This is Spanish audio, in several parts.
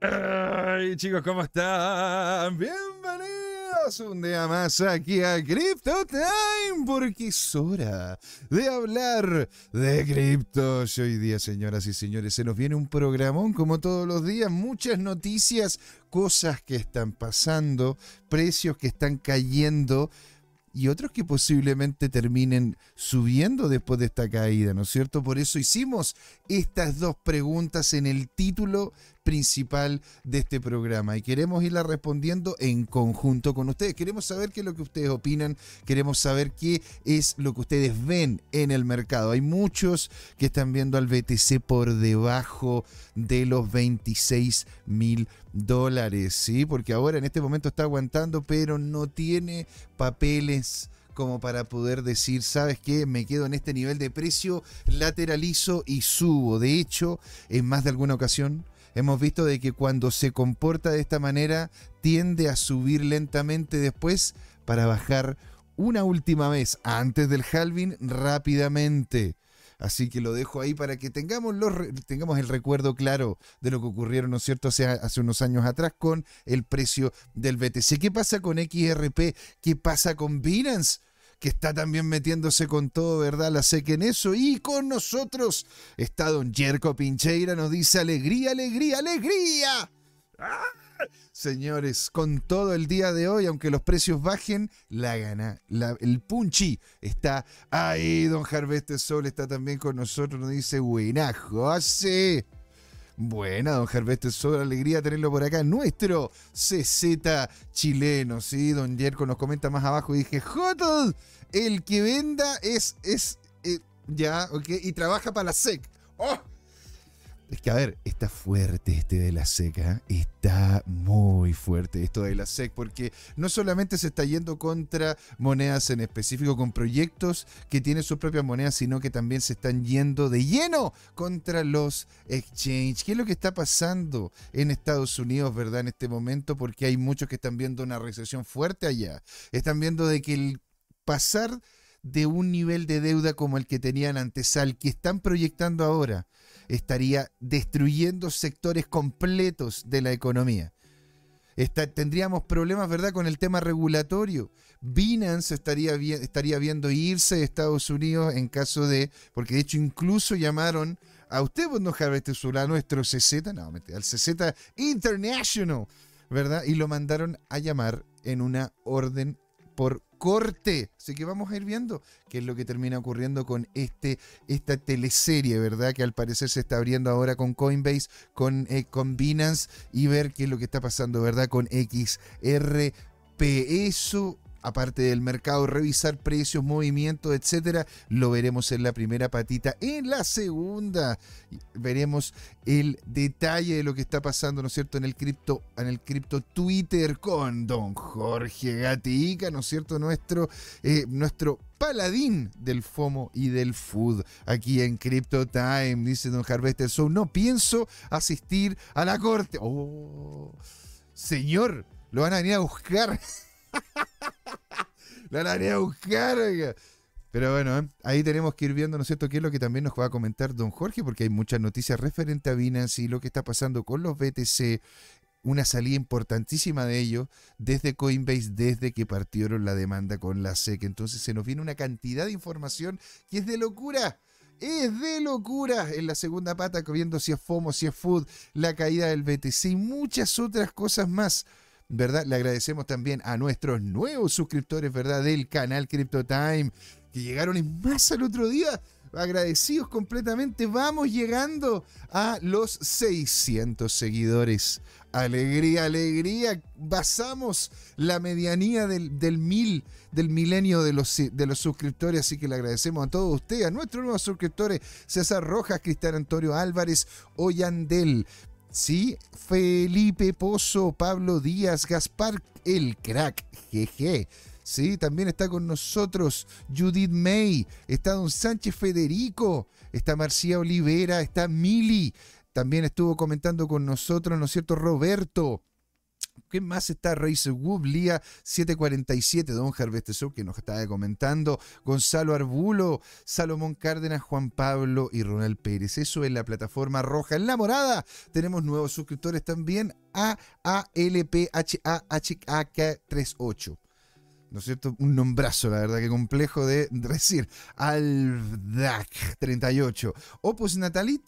Ay, chicos, ¿cómo están? Bienvenidos un día más aquí a Crypto Time, porque es hora de hablar de criptos. Hoy día, señoras y señores, se nos viene un programón como todos los días, muchas noticias, cosas que están pasando, precios que están cayendo y otros que posiblemente terminen subiendo después de esta caída, ¿no es cierto? Por eso hicimos estas dos preguntas en el título principal de este programa y queremos irla respondiendo en conjunto con ustedes. Queremos saber qué es lo que ustedes opinan, queremos saber qué es lo que ustedes ven en el mercado. Hay muchos que están viendo al BTC por debajo de los 26 mil dólares, ¿sí? Porque ahora en este momento está aguantando, pero no tiene papeles como para poder decir, ¿sabes qué? Me quedo en este nivel de precio, lateralizo y subo. De hecho, en más de alguna ocasión hemos visto de que cuando se comporta de esta manera tiende a subir lentamente después para bajar una última vez antes del halving rápidamente. Así que lo dejo ahí para que tengamos, los, tengamos el recuerdo claro de lo que ocurrieron, ¿no es cierto?, hace, hace unos años atrás con el precio del BTC. ¿Qué pasa con XRP? ¿Qué pasa con Binance? Que está también metiéndose con todo, ¿verdad? La sé que en eso. Y con nosotros está don Jerko Pincheira, nos dice alegría, alegría, alegría. ¡Ah! Señores, con todo el día de hoy, aunque los precios bajen, la gana, el punchi está ahí. Don Jarveste Sol está también con nosotros, nos dice buena José. Buena, don Jarveste Sol, alegría tenerlo por acá. Nuestro CZ chileno, ¿sí? Don Jerko nos comenta más abajo y dije, Joto, el que venda es, es, eh, ya, ok, y trabaja para la SEC. ¡Oh! Es que, a ver, está fuerte este de la seca, ¿eh? está muy fuerte esto de la SEC, porque no solamente se está yendo contra monedas en específico, con proyectos que tienen sus propias monedas, sino que también se están yendo de lleno contra los exchanges. ¿Qué es lo que está pasando en Estados Unidos, verdad, en este momento? Porque hay muchos que están viendo una recesión fuerte allá. Están viendo de que el pasar de un nivel de deuda como el que tenían antes al que están proyectando ahora, estaría destruyendo sectores completos de la economía. tendríamos problemas, ¿verdad?, con el tema regulatorio. Binance estaría, estaría viendo irse de Estados Unidos en caso de, porque de hecho incluso llamaron a usted, no Harvest a nuestro CZ, no, al CZ International, ¿verdad? Y lo mandaron a llamar en una orden por corte. Así que vamos a ir viendo qué es lo que termina ocurriendo con este, esta teleserie, ¿verdad? Que al parecer se está abriendo ahora con Coinbase, con, eh, con Binance y ver qué es lo que está pasando, ¿verdad? Con XRP. Eso aparte del mercado, revisar precios, movimientos, etcétera, lo veremos en la primera patita. En la segunda, veremos el detalle de lo que está pasando, ¿no es cierto?, en el cripto, en el cripto Twitter con don Jorge Gatica, ¿no es cierto?, nuestro, eh, nuestro paladín del FOMO y del food aquí en Crypto Time, dice don Harvester Show. No pienso asistir a la corte. Oh, señor, lo van a venir a buscar. la van a buscar. Pero bueno, ¿eh? ahí tenemos que ir viendo, ¿no es cierto?, qué es lo que también nos va a comentar don Jorge, porque hay muchas noticias referentes a Binance y lo que está pasando con los BTC, una salida importantísima de ellos desde Coinbase, desde que partieron la demanda con la SEC. Entonces se nos viene una cantidad de información que es de locura. Es de locura en la segunda pata, viendo si es FOMO, si es Food, la caída del BTC y muchas otras cosas más. ¿Verdad? Le agradecemos también a nuestros nuevos suscriptores, ¿verdad? Del canal Crypto Time, que llegaron en masa el otro día. Agradecidos completamente. Vamos llegando a los 600 seguidores. Alegría, alegría. Basamos la medianía del, del mil, del milenio de los, de los suscriptores. Así que le agradecemos a todos ustedes, a nuestros nuevos suscriptores, César Rojas, Cristian Antonio Álvarez, Oyandel, Sí, Felipe Pozo, Pablo Díaz, Gaspar el crack, jeje. Sí, también está con nosotros Judith May, está don Sánchez Federico, está Marcia Olivera, está Mili, también estuvo comentando con nosotros, ¿no es cierto? Roberto, ¿Quién más está? Racer Wood, Lía 747, Don Harvest que nos estaba comentando, Gonzalo Arbulo, Salomón Cárdenas, Juan Pablo y Ronald Pérez. Eso es la plataforma roja. En la morada tenemos nuevos suscriptores también a ALPHAHK38. ¿no es cierto? Un nombrazo, la verdad, que complejo de decir. Aldac 38. Opus Natalit,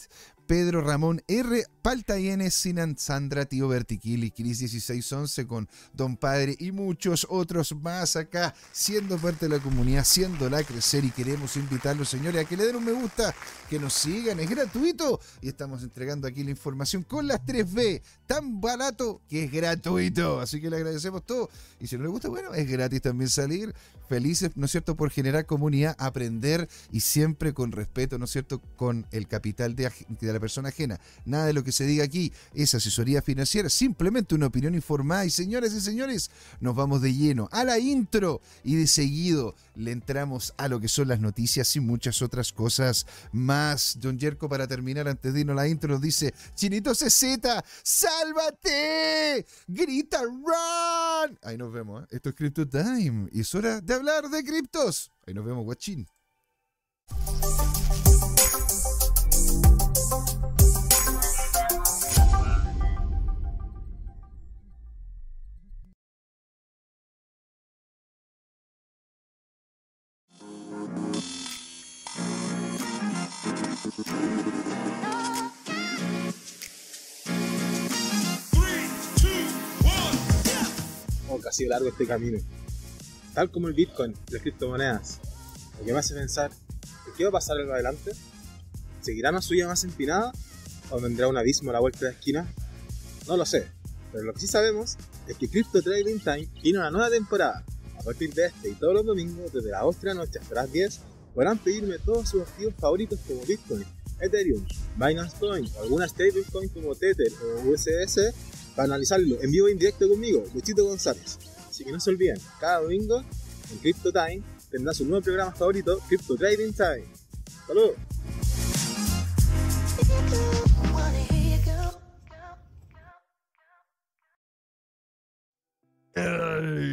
Pedro Ramón R. Paltayene, Sinan Sandra, Tío Vertiquili, Cris 1611 con Don Padre y muchos otros más acá, siendo parte de la comunidad, haciéndola crecer y queremos invitarlos, señores, a que le den un me gusta, que nos sigan, es gratuito y estamos entregando aquí la información con las 3B, tan barato que es gratuito, así que le agradecemos todo. Y si no le gusta, bueno, es gratis también salir, felices, ¿no es cierto?, por generar comunidad, aprender y siempre con respeto, ¿no es cierto?, con el capital de, la persona ajena. Nada de lo que se diga aquí es asesoría financiera, simplemente una opinión informada. Y señores y señores, nos vamos de lleno a la intro y de seguido le entramos a lo que son las noticias y muchas otras cosas más. John Jerko, para terminar, antes de irnos a la intro, nos dice: Chinito CZ, ¡sálvate! ¡Grita, run! Ahí nos vemos, ¿eh? Esto es Crypto Time y es hora de hablar de criptos. Ahí nos vemos, guachín. sido largo este camino. Tal como el Bitcoin, las criptomonedas. Lo que me hace pensar, ¿qué va a pasar en adelante? ¿Seguirá una suya más empinada? ¿O vendrá un abismo a la vuelta de la esquina? No lo sé, pero lo que sí sabemos es que Crypto Trading Time tiene una nueva temporada. A partir de este y todos los domingos, desde las 8 de la noche hasta las 10, podrán pedirme todos sus activos favoritos como Bitcoin, Ethereum, Binance Coin o alguna stablecoin como Tether o USS para analizarlo en vivo e indirecto conmigo, Luchito González. Así que no se olviden, cada domingo en Crypto Time tendrá su nuevo programa favorito, Crypto Trading Time. ¡Saludos!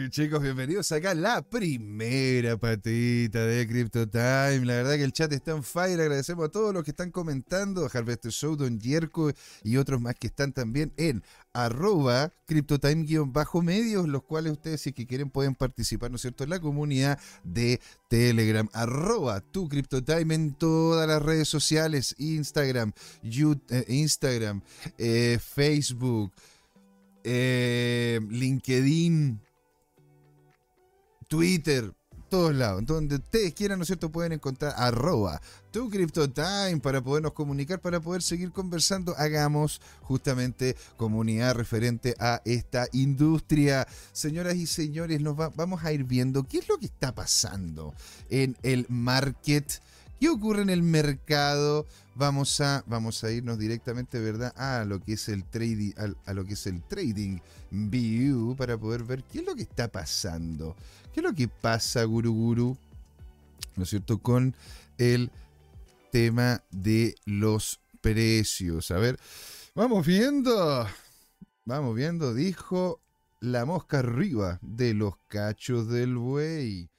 Chicos, bienvenidos acá a la primera patita de Crypto Time. La verdad que el chat está en fire. Agradecemos a todos los que están comentando, Harvester Show, Don Yerko y otros más que están también en arroba CryptoTime-medios, los cuales ustedes si que quieren pueden participar, ¿no es cierto?, en la comunidad de Telegram, arroba tu CryptoTime en todas las redes sociales, Instagram, YouTube, eh, Instagram, eh, Facebook, eh, LinkedIn, Twitter, todos lados. Donde ustedes quieran, ¿no es cierto?, pueden encontrar arroba tu para podernos comunicar, para poder seguir conversando. Hagamos justamente comunidad referente a esta industria. Señoras y señores, nos vamos a ir viendo qué es lo que está pasando en el market. ¿Qué ocurre en el mercado? Vamos a, vamos a irnos directamente, ¿verdad? A lo que es el trading, a, lo que es el trading view para poder ver qué es lo que está pasando. ¿Qué es lo que pasa, Guru Guru? ¿No es cierto? Con el tema de los precios. A ver, vamos viendo. Vamos viendo, dijo la mosca arriba de los cachos del buey.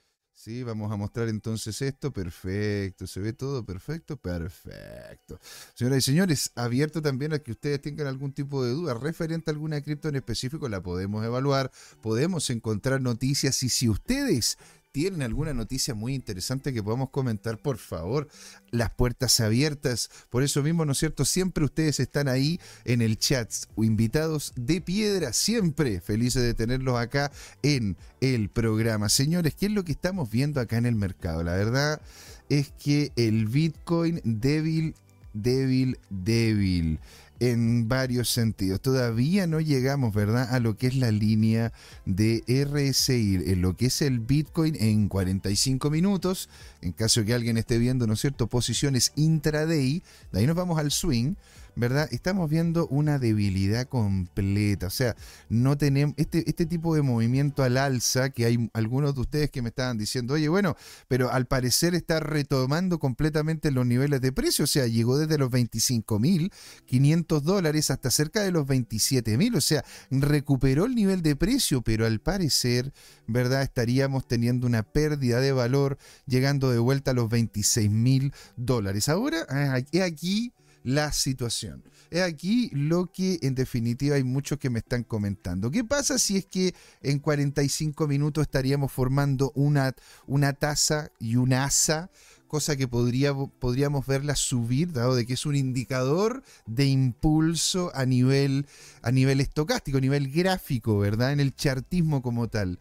Sí, vamos a mostrar entonces esto. Perfecto. Se ve todo perfecto. Perfecto. Señoras y señores, abierto también a que ustedes tengan algún tipo de duda referente a alguna cripto en específico, la podemos evaluar, podemos encontrar noticias y si ustedes tienen alguna noticia muy interesante que podamos comentar, por favor, las puertas abiertas. Por eso mismo, ¿no es cierto? Siempre ustedes están ahí en el chat, invitados de piedra, siempre felices de tenerlos acá en el programa. Señores, ¿qué es lo que estamos viendo acá en el mercado? La verdad es que el Bitcoin débil, débil, débil en varios sentidos. Todavía no llegamos, ¿verdad?, a lo que es la línea de RSI, en lo que es el Bitcoin en 45 minutos. En caso que alguien esté viendo, ¿no es cierto?, posiciones intraday, de ahí nos vamos al swing. ¿Verdad? Estamos viendo una debilidad completa. O sea, no tenemos este, este tipo de movimiento al alza, que hay algunos de ustedes que me estaban diciendo, oye, bueno, pero al parecer está retomando completamente los niveles de precio. O sea, llegó desde los 25.500 dólares hasta cerca de los 27.000. O sea, recuperó el nivel de precio, pero al parecer, ¿verdad? Estaríamos teniendo una pérdida de valor llegando de vuelta a los 26.000 dólares. Ahora, ah, es aquí la situación. Es aquí lo que en definitiva hay muchos que me están comentando. ¿Qué pasa si es que en 45 minutos estaríamos formando una, una tasa y una asa? Cosa que podría, podríamos verla subir, dado de que es un indicador de impulso a nivel, a nivel estocástico, a nivel gráfico, ¿verdad? En el chartismo como tal.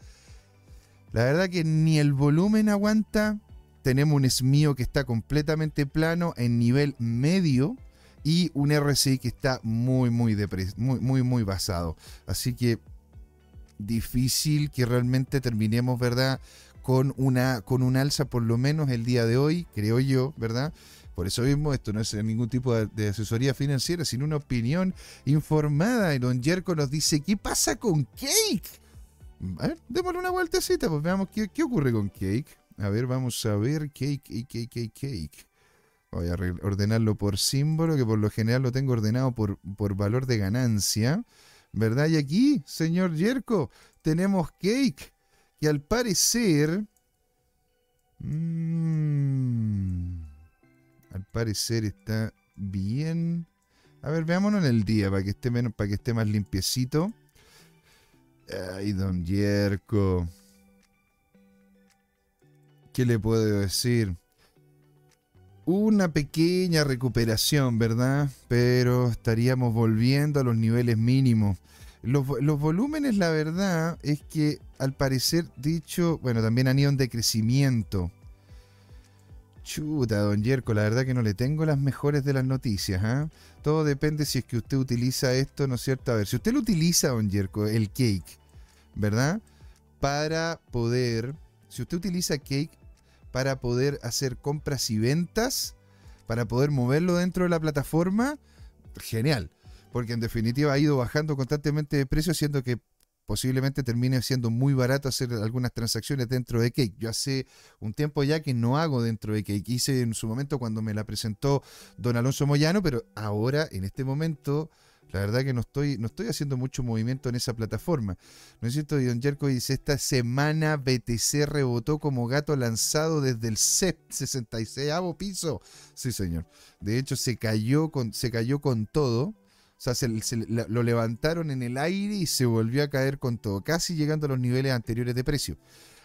La verdad que ni el volumen aguanta. Tenemos un SMIO que está completamente plano en nivel medio y un RSI que está muy, muy, muy, muy, muy basado. Así que difícil que realmente terminemos, ¿verdad? Con una, con un alza por lo menos el día de hoy, creo yo, ¿verdad? Por eso mismo, esto no es ningún tipo de, asesoría financiera, sino una opinión informada. Y don Jerko nos dice, ¿qué pasa con Cake? A ver, démosle una vueltecita, pues veamos qué, qué ocurre con Cake. A ver, vamos a ver Cake, Cake, Cake, Cake. Voy a ordenarlo por símbolo, que por lo general lo tengo ordenado por, por valor de ganancia. ¿Verdad? Y aquí, señor Yerko, tenemos cake, que al parecer... Mmm, al parecer está bien. A ver, veámonos en el día para que esté menos, para que esté más limpiecito. Ay, don Yerko. ¿Qué le puedo decir? Una pequeña recuperación, ¿verdad? Pero estaríamos volviendo a los niveles mínimos. Los, volúmenes, la verdad, es que al parecer, dicho, bueno, también han ido en decrecimiento. Chuta, don Yerko, la verdad que no le tengo las mejores de las noticias, ¿ah? Todo depende si es que usted utiliza esto, ¿no es cierto? A ver, si usted lo utiliza, don Yerko, el cake, ¿verdad? Para poder, si usted utiliza cake para poder hacer compras y ventas, para poder moverlo dentro de la plataforma, genial. Porque en definitiva ha ido bajando constantemente de precio, haciendo que posiblemente termine siendo muy barato hacer algunas transacciones dentro de Cake. Yo hace un tiempo ya que no hago dentro de Cake. Hice en su momento cuando me la presentó don Alonso Moyano, pero ahora, en este momento, la verdad que no estoy, no estoy haciendo mucho movimiento en esa plataforma. ¿No es cierto? Don Jerko dice, esta semana BTC rebotó como gato lanzado desde el 66 piso. Sí, señor. De hecho, se cayó con, se cayó con todo. O sea, lo levantaron en el aire y se volvió a caer con todo, casi llegando a los niveles anteriores de precio.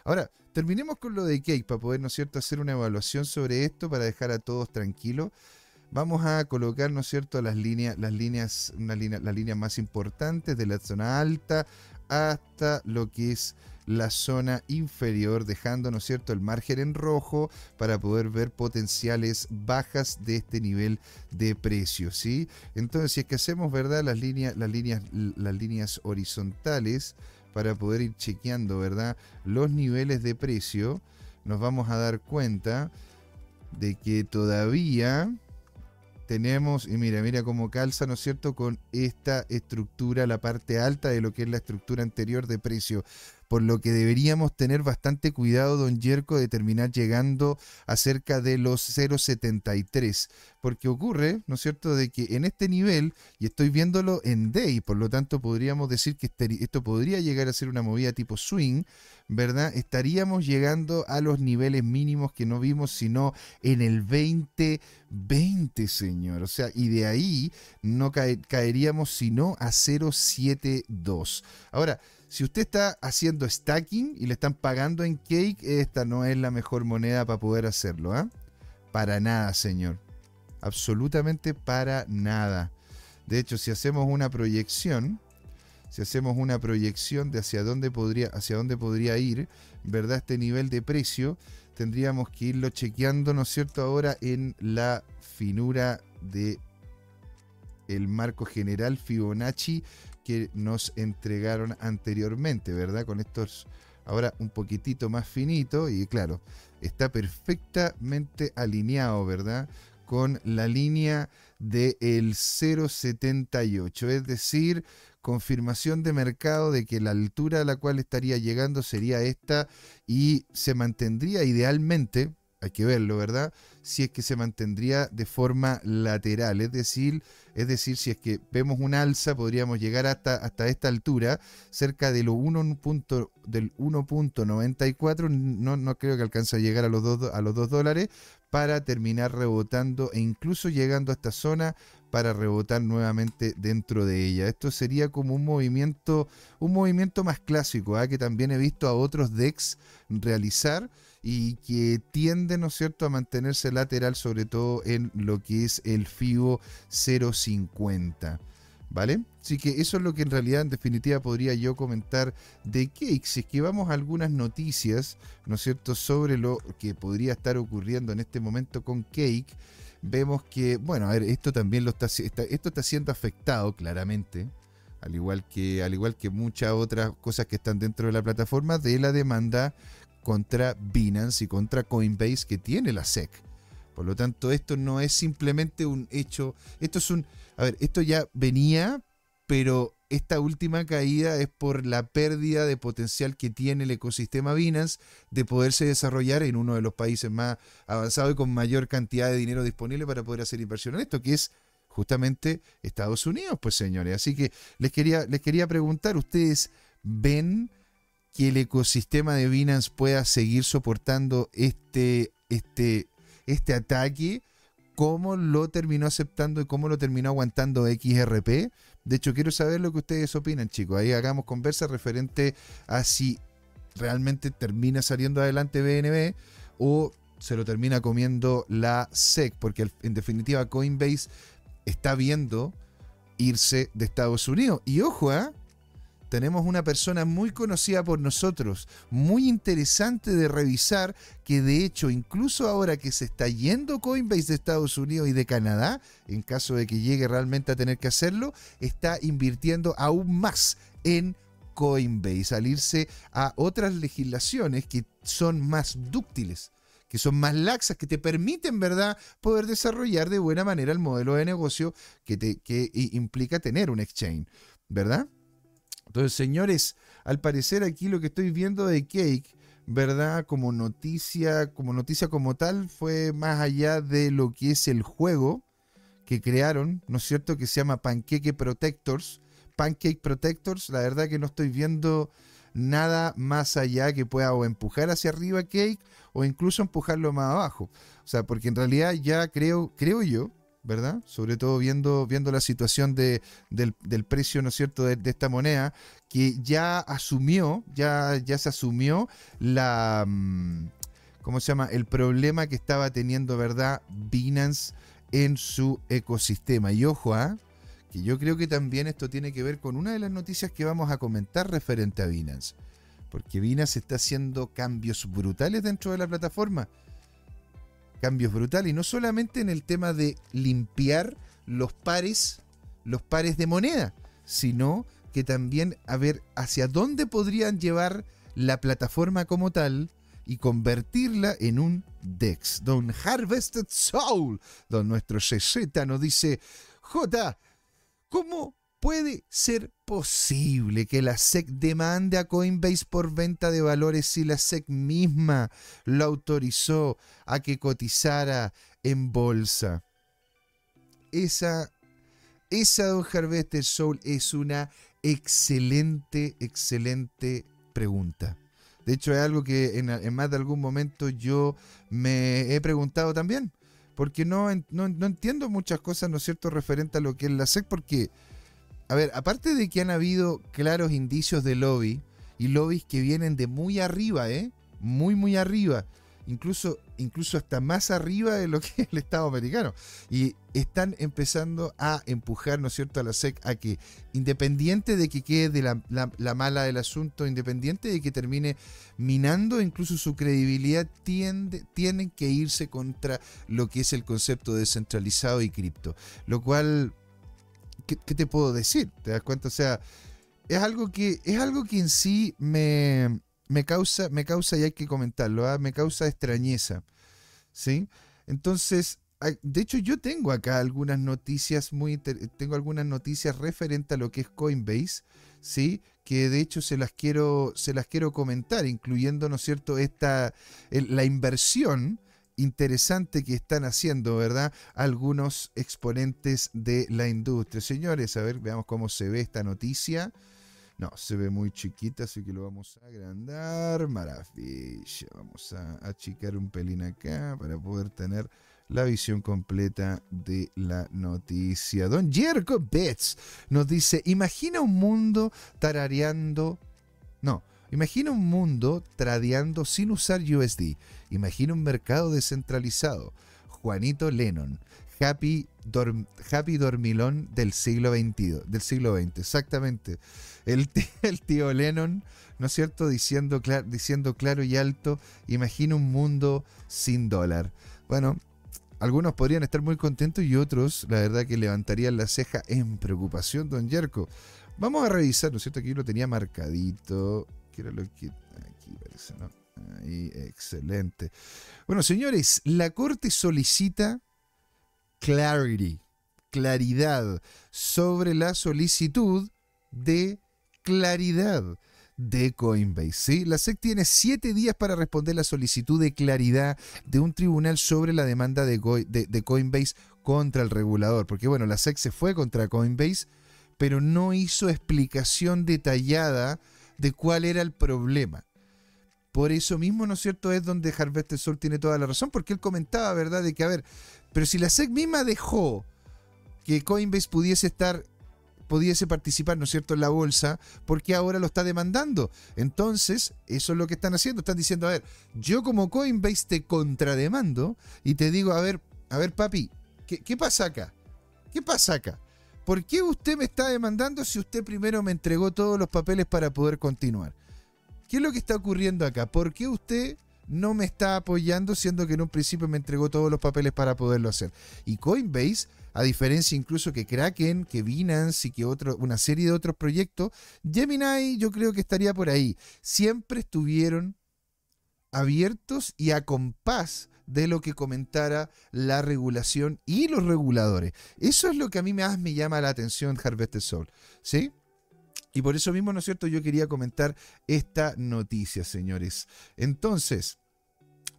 Ahora, terminemos con lo de Cake para poder, ¿no es cierto?, hacer una evaluación sobre esto para dejar a todos tranquilos vamos a colocar, ¿no es cierto?, las líneas, las líneas, una línea, las líneas más importantes de la zona alta hasta lo que es la zona inferior, dejando, ¿no es cierto?, el margen en rojo para poder ver potenciales bajas de este nivel de precio, ¿sí? Entonces, si es que hacemos, ¿verdad?, las líneas, las líneas, las líneas horizontales para poder ir chequeando, ¿verdad?, los niveles de precio, nos vamos a dar cuenta de que todavía tenemos, y mira, mira cómo calza, ¿no es cierto?, con esta estructura, la parte alta de lo que es la estructura anterior de precio por lo que deberíamos tener bastante cuidado, don Yerko, de terminar llegando a cerca de los 0,73, porque ocurre, ¿no es cierto?, de que en este nivel, y estoy viéndolo en day, por lo tanto podríamos decir que esto podría llegar a ser una movida tipo swing, ¿verdad? Estaríamos llegando a los niveles mínimos que no vimos sino en el 2020, señor. O sea, y de ahí no caeríamos sino a 0,72. Ahora, si usted está haciendo stacking y le están pagando en cake, esta no es la mejor moneda para poder hacerlo. ¿ah? Para nada, señor. Absolutamente para nada. De hecho, si hacemos una proyección, si hacemos una proyección de hacia dónde podría, hacia dónde podría ir, ¿verdad? Este nivel de precio, tendríamos que irlo chequeando, ¿no es cierto? Ahora en la finura de el marco general Fibonacci que nos entregaron anteriormente, ¿verdad? Con estos ahora un poquitito más finito y claro, está perfectamente alineado, ¿verdad? con la línea del 0,78, es decir, confirmación de mercado de que la altura a la cual estaría llegando sería esta y se mantendría idealmente, hay que verlo, ¿verdad? Si es que se mantendría de forma lateral, es decir, es decir, si es que vemos un alza, podríamos llegar hasta, hasta esta altura, cerca de lo 1 del 1.94, no, no creo que alcance a llegar a los, 2, a los 2 dólares, para terminar rebotando e incluso llegando a esta zona para rebotar nuevamente dentro de ella. Esto sería como un movimiento, un movimiento más clásico, ¿ah? que también he visto a otros decks realizar y que tiende, ¿no es cierto?, a mantenerse lateral, sobre todo en lo que es el FIBO 050. ¿Vale? Así que eso es lo que en realidad en definitiva podría yo comentar de Cake. Si es que vamos a algunas noticias, ¿no es cierto?, sobre lo que podría estar ocurriendo en este momento con Cake, vemos que, bueno, a ver, esto también lo está, esto está siendo afectado claramente, al igual que, al igual que muchas otras cosas que están dentro de la plataforma, de la demanda contra Binance y contra Coinbase que tiene la SEC. Por lo tanto, esto no es simplemente un hecho, esto es un, a ver, esto ya venía, pero esta última caída es por la pérdida de potencial que tiene el ecosistema Binance de poderse desarrollar en uno de los países más avanzados y con mayor cantidad de dinero disponible para poder hacer inversión en esto, que es justamente Estados Unidos, pues señores. Así que les quería, les quería preguntar, ¿ustedes ven que el ecosistema de Binance pueda seguir soportando este, este, este ataque? ¿Cómo lo terminó aceptando y cómo lo terminó aguantando XRP? De hecho, quiero saber lo que ustedes opinan, chicos. Ahí hagamos conversa referente a si realmente termina saliendo adelante BNB o se lo termina comiendo la SEC, porque en definitiva Coinbase está viendo irse de Estados Unidos. Y ojo, ¿eh? Tenemos una persona muy conocida por nosotros, muy interesante de revisar, que de hecho incluso ahora que se está yendo Coinbase de Estados Unidos y de Canadá, en caso de que llegue realmente a tener que hacerlo, está invirtiendo aún más en Coinbase, salirse a otras legislaciones que son más dúctiles que son más laxas, que te permiten, ¿verdad?, poder desarrollar de buena manera el modelo de negocio que, te, que implica tener un exchange, ¿verdad? Entonces, señores, al parecer aquí lo que estoy viendo de Cake, ¿verdad? Como noticia, como noticia como tal, fue más allá de lo que es el juego que crearon, ¿no es cierto? Que se llama Pancake Protectors. Pancake Protectors, la verdad que no estoy viendo nada más allá que pueda o empujar hacia arriba Cake o incluso empujarlo más abajo. O sea, porque en realidad ya creo, creo yo, ¿verdad? Sobre todo viendo, viendo la situación de, del, precio, ¿no es cierto?, de, esta moneda, que ya asumió, ya, ya se asumió la, mm, ¿cómo se llama?, el problema que estaba teniendo, ¿verdad?, Binance en su ecosistema. Y ojo, ¿ah? que yo creo que también esto tiene que ver con una de las noticias que vamos a comentar referente a Binance. Porque Binance está haciendo cambios brutales dentro de la plataforma cambios brutales. Y no solamente en el tema de limpiar los pares, los pares de moneda, sino que también a ver hacia dónde podrían llevar la plataforma como tal y convertirla en un DEX. Don Harvested Soul, don nuestro CZ nos dice, J, ¿cómo puede ser posible que la SEC demande a Coinbase por venta de valores si la SEC misma lo autorizó a que cotizara en bolsa? Esa, esa Don Harvester Soul es una excelente, excelente pregunta. De hecho, es algo que en, en, más de algún momento yo me he preguntado también. Porque no, no, no entiendo muchas cosas, ¿no es cierto?, referente a lo que es la SEC, porque a ver, aparte de que han habido claros indicios de lobby, y lobbies que vienen de muy arriba, ¿eh? Muy, muy arriba. Incluso, incluso hasta más arriba de lo que es el Estado americano. Y están empezando a empujar, ¿no es cierto?, a la SEC a que, independiente de que quede de la, mala del asunto, independiente de que termine minando incluso su credibilidad, tienen que irse contra lo que es el concepto descentralizado y cripto. Lo cual ¿qué, te puedo decir? ¿Te das cuenta? O sea, es algo que, es algo que en sí me, me causa, me causa, y hay que comentarlo, ¿ah? me causa extrañeza. ¿Sí? Entonces, de hecho yo tengo acá algunas noticias muy tengo algunas noticias referentes a lo que es Coinbase, ¿sí? Que de hecho se las quiero se las quiero comentar, incluyendo, ¿no es cierto?, esta la inversión interesante que están haciendo, ¿verdad? Algunos exponentes de la industria. Señores, a ver, veamos cómo se ve esta noticia. No, se ve muy chiquita, así que lo vamos a agrandar. Maravilla. Vamos a achicar un pelín acá para poder tener la visión completa de la noticia. Don Jerko Betts nos dice, imagina un mundo tarareando... No, imagina un mundo tradeando sin usar USD. Imagina un mercado descentralizado. Juanito Lennon. Happy, happy dormilón del siglo XX, del siglo XX, exactamente. El, el tío Lennon, ¿no es cierto? Diciendo, diciendo claro y alto, imagina un mundo sin dólar. Bueno, algunos podrían estar muy contentos y otros, la verdad, que levantarían la ceja en preocupación, don Yerko. Vamos a revisar, ¿no es cierto? Aquí lo tenía marcadito. Aquí parece, ¿no? Ahí, excelente. Bueno, señores, la Corte solicita clarity, claridad sobre la solicitud de claridad de Coinbase. ¿sí? La SEC tiene siete días para responder la solicitud de claridad de un tribunal sobre la demanda de, de, Coinbase contra el regulador. Porque bueno, la SEC se fue contra Coinbase, pero no hizo explicación detallada de cuál era el problema. Por eso mismo, ¿no es cierto?, es donde Harvester Sol tiene toda la razón, porque él comentaba, ¿verdad?, de que, a ver, pero si la SEC misma dejó que Coinbase pudiese estar pudiese participar, ¿no es cierto?, en la bolsa, porque ahora lo está demandando. Entonces, eso es lo que están haciendo. Están diciendo, a ver, yo como Coinbase te contrademando y te digo, a ver, a ver, papi, ¿qué, qué pasa acá? ¿Qué pasa acá? ¿Por qué usted me está demandando si usted primero me entregó todos los papeles para poder continuar? ¿Qué es lo que está ocurriendo acá? ¿Por qué usted no me está apoyando siendo que en un principio me entregó todos los papeles para poderlo hacer? Y Coinbase a diferencia incluso que Kraken, que Binance y que otro, una serie de otros proyectos, Gemini yo creo que estaría por ahí. Siempre estuvieron abiertos y a compás de lo que comentara la regulación y los reguladores. Eso es lo que a mí más me llama la atención Harvest Soul, ¿sí? Y por eso mismo, ¿no es cierto? Yo quería comentar esta noticia, señores. Entonces,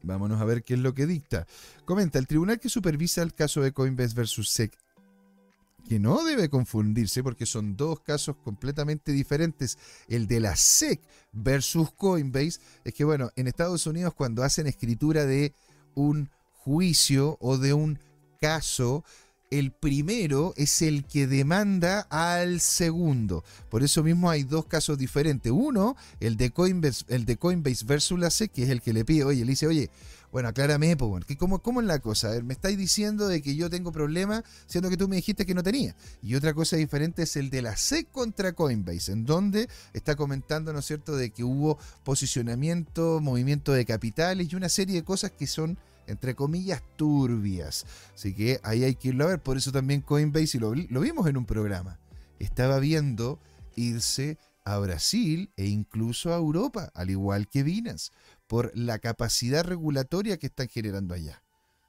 Vámonos a ver qué es lo que dicta. Comenta, el tribunal que supervisa el caso de Coinbase versus SEC, que no debe confundirse porque son dos casos completamente diferentes. El de la SEC versus Coinbase es que, bueno, en Estados Unidos cuando hacen escritura de un juicio o de un caso, el primero es el que demanda al segundo. Por eso mismo hay dos casos diferentes. Uno, el de Coinbase, el de Coinbase versus la SEC, que es el que le pide, oye, le dice, oye, bueno, aclárame, pues, ¿cómo, ¿cómo es la cosa? A ver, me estáis diciendo de que yo tengo problemas, siendo que tú me dijiste que no tenía. Y otra cosa diferente es el de la SEC contra Coinbase, en donde está comentando, ¿no es cierto?, de que hubo posicionamiento, movimiento de capitales y una serie de cosas que son entre comillas, turbias. Así que ahí hay que irlo a ver. Por eso también Coinbase, y lo vimos en un programa, estaba viendo irse a Brasil e incluso a Europa, al igual que Binance, por la capacidad regulatoria que están generando allá.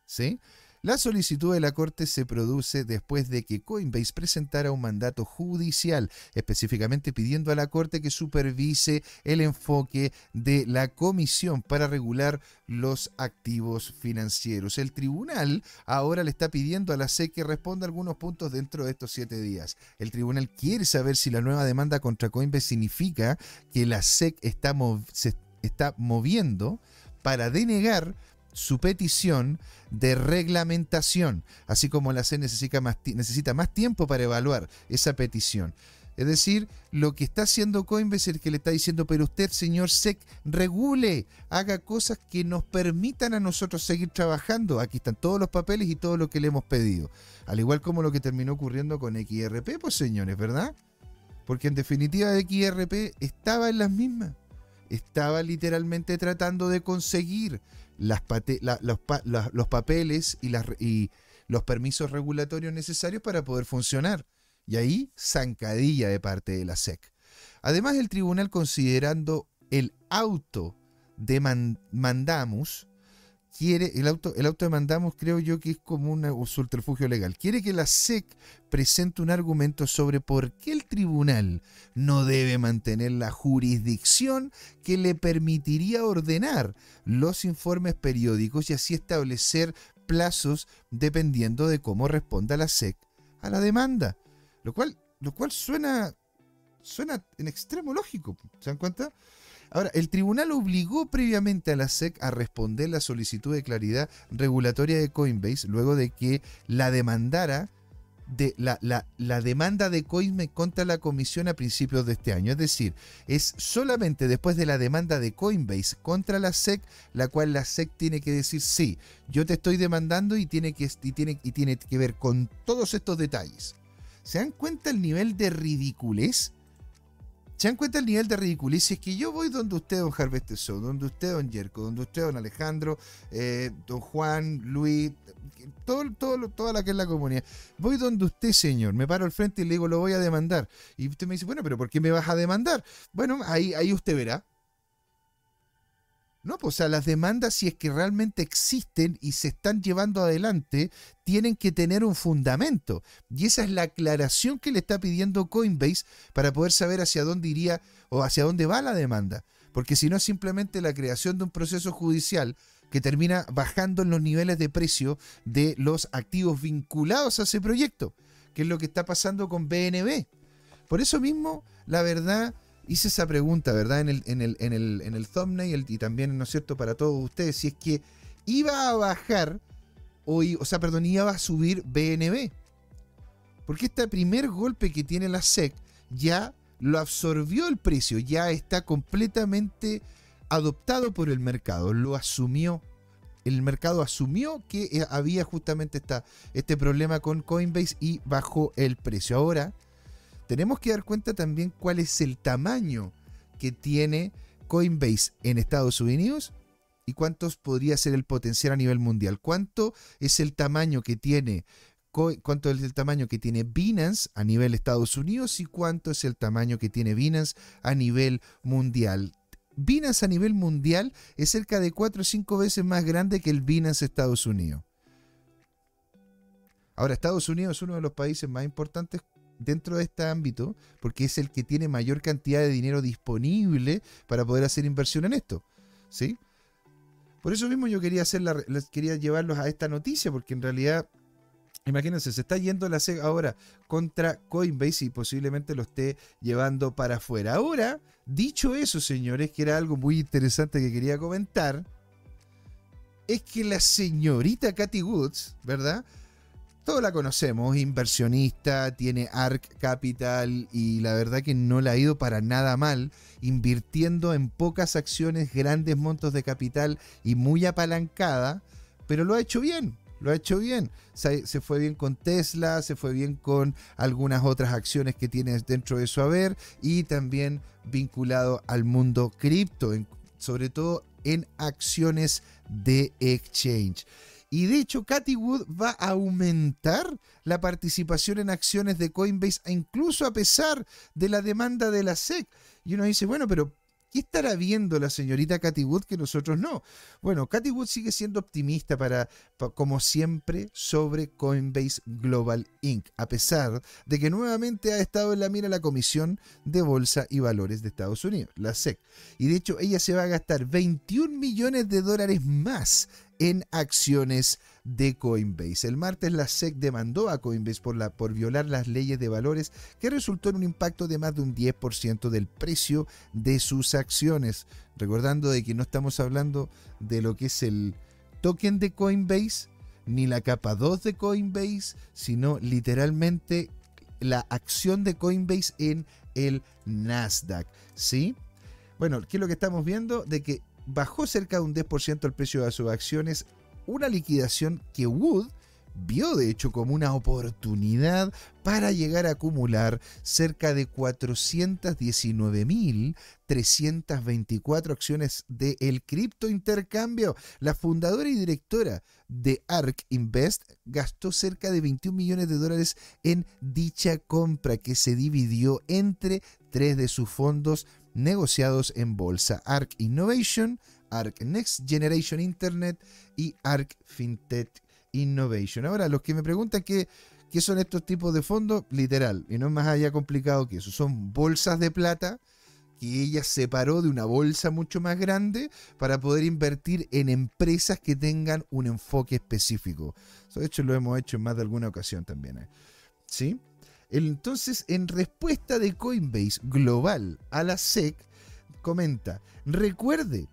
¿Sí? La solicitud de la Corte se produce después de que Coinbase presentara un mandato judicial, específicamente pidiendo a la Corte que supervise el enfoque de la Comisión para regular los activos financieros. El tribunal ahora le está pidiendo a la SEC que responda algunos puntos dentro de estos siete días. El tribunal quiere saber si la nueva demanda contra Coinbase significa que la SEC está se está moviendo para denegar su petición de reglamentación, así como la C necesita más, tiempo para evaluar esa petición. Es decir, lo que está haciendo Coinbase es que le está diciendo, pero usted, señor SEC, regule, haga cosas que nos permitan a nosotros seguir trabajando. Aquí están todos los papeles y todo lo que le hemos pedido. Al igual como lo que terminó ocurriendo con XRP, pues señores, ¿verdad? Porque en definitiva XRP estaba en las mismas. Estaba literalmente tratando de conseguir las los, papeles y, y los permisos regulatorios necesarios para poder funcionar. Y ahí, zancadilla de parte de la SEC. Además, el tribunal, considerando el auto de mandamus, quiere, el auto, el auto demandamos creo yo que es como un subterfugio legal, quiere que la SEC presente un argumento sobre por qué el tribunal no debe mantener la jurisdicción que le permitiría ordenar los informes periódicos y así establecer plazos dependiendo de cómo responda la SEC a la demanda. Lo cual, lo cual suena, suena en extremo lógico, ¿se dan cuenta? Ahora, el tribunal obligó previamente a la SEC a responder la solicitud de claridad regulatoria de Coinbase luego de que la demandara de la, la, demanda de Coinbase contra la comisión a principios de este año. Es decir, es solamente después de la demanda de Coinbase contra la SEC, la cual la SEC tiene que decir, sí, yo te estoy demandando y tiene que, y tiene, y tiene que ver con todos estos detalles. ¿Se dan cuenta el nivel de ridiculez ¿Se dan cuenta el nivel de ridiculicia? Es que yo voy donde usted, don Harvest Show, donde usted, don Yerko, donde usted, don Alejandro, eh, don Juan, Luis, todo, todo, toda la que es la comunidad. Voy donde usted, señor, me paro al frente y le digo, lo voy a demandar. Y usted me dice, bueno, pero ¿por qué me vas a demandar? Bueno, ahí, ahí usted verá. No, pues o sea, las demandas, si es que realmente existen y se están llevando adelante, tienen que tener un fundamento. Y esa es la aclaración que le está pidiendo Coinbase para poder saber hacia dónde iría o hacia dónde va la demanda. Porque si no es simplemente la creación de un proceso judicial que termina bajando en los niveles de precio de los activos vinculados a ese proyecto, que es lo que está pasando con BNB. Por eso mismo, la verdad, hice esa pregunta, ¿verdad? En el, en el, en el, en el thumbnail y también, ¿no es cierto?, para todos ustedes, si es que iba a bajar, o, o sea, perdón, iba a subir BNB. Porque este primer golpe que tiene la SEC ya lo absorbió el precio, ya está completamente adoptado por el mercado, lo asumió. El mercado asumió que eh, había justamente esta, este problema con Coinbase y bajó el precio. Ahora, tenemos que dar cuenta también cuál es el tamaño que tiene Coinbase en Estados Unidos y cuántos podría ser el potencial a nivel mundial. ¿Cuánto es el tamaño que tiene cuánto es el tamaño que tiene Binance a nivel Estados Unidos y cuánto es el tamaño que tiene Binance a nivel mundial. Binance a nivel mundial es cerca de 4 o 5 veces más grande que el Binance Estados Unidos. Ahora, Estados Unidos es uno de los países más importantes dentro de este ámbito porque es el que tiene mayor cantidad de dinero disponible para poder hacer inversión en esto. ¿Sí? Por eso mismo yo quería hacer la, quería llevarlos a esta noticia, porque en realidad, imagínense, se está yendo la SEC ahora contra Coinbase y posiblemente lo esté llevando para afuera. Ahora, dicho eso, señores, que era algo muy interesante que quería comentar, es que la señorita Katy Woods, ¿verdad? Todos la conocemos, inversionista, tiene ARC Capital y la verdad que no le ha ido para nada mal, invirtiendo en pocas acciones, grandes montos de capital y muy apalancada, pero lo ha hecho bien, lo ha hecho bien. Se, fue bien con Tesla, se fue bien con algunas otras acciones que tiene dentro de su haber y también vinculado al mundo cripto, sobre todo en acciones de exchange. Y de hecho, Cathy Wood va a aumentar la participación en acciones de Coinbase, incluso a pesar de la demanda de la SEC. Y uno dice, bueno, pero ¿Qué estará viendo la señorita Cathy Wood que nosotros no? Bueno, Cathy Wood sigue siendo optimista para, como siempre, sobre Coinbase Global Inc., a pesar de que nuevamente ha estado en la mira la Comisión de Bolsa y Valores de Estados Unidos, la SEC. Y de hecho, ella se va a gastar 21 millones de dólares más en acciones de Coinbase. El martes la SEC demandó a Coinbase por, por violar las leyes de valores que resultó en un impacto de más de un 10% del precio de sus acciones. Recordando de que no estamos hablando de lo que es el token de Coinbase ni la capa 2 de Coinbase, sino literalmente la acción de Coinbase en el Nasdaq, ¿sí? Bueno, ¿qué es lo que estamos viendo? De que bajó cerca de un 10% el precio de sus acciones, una liquidación que Wood vio de hecho como una oportunidad para llegar a acumular cerca de 419.324 acciones del el cripto intercambio. La fundadora y directora de ARK Invest gastó cerca de 21 millones de dólares en dicha compra que se dividió entre tres de sus fondos negociados en bolsa, ARK Innovation, ARC Next Generation Internet y ARC FinTech Innovation. Ahora, los que me preguntan qué, qué son estos tipos de fondos, literal, y no es más allá complicado que eso, son bolsas de plata que ella separó de una bolsa mucho más grande para poder invertir en empresas que tengan un enfoque específico. Eso de hecho lo hemos hecho en más de alguna ocasión también. ¿eh? ¿Sí? Entonces, en respuesta de Coinbase Global a la SEC, comenta, recuerde,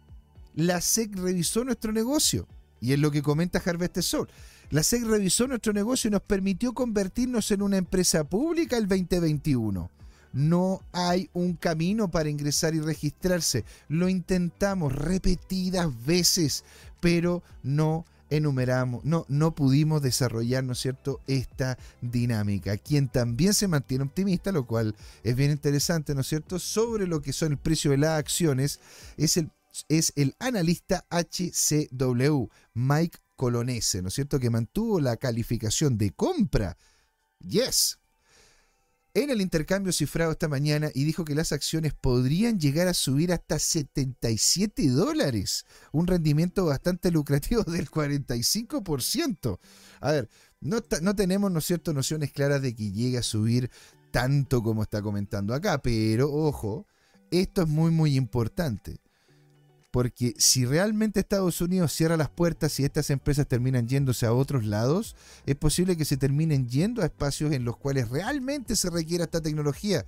la SEC revisó nuestro negocio. Y es lo que comenta Harvest Sol. La SEC revisó nuestro negocio y nos permitió convertirnos en una empresa pública el 2021 no hay un camino para ingresar y registrarse. Lo intentamos repetidas veces, pero no enumeramos, no, no pudimos desarrollar, ¿no es cierto?, esta dinámica. Quien también se mantiene optimista, lo cual es bien interesante, ¿no es cierto?, sobre lo que son el precio de las acciones, es el, es el analista HCW, Mike Colonese, ¿no es cierto?, que mantuvo la calificación de compra. Yes, en el intercambio cifrado esta mañana y dijo que las acciones podrían llegar a subir hasta 77 dólares, un rendimiento bastante lucrativo del 45%. A ver, no, no tenemos, ¿no cierto?, nociones claras de que llegue a subir tanto como está comentando acá, pero ojo, esto es muy, muy importante. Porque si realmente Estados Unidos cierra las puertas y estas empresas terminan yéndose a otros lados, es posible que se terminen yendo a espacios en los cuales realmente se requiera esta tecnología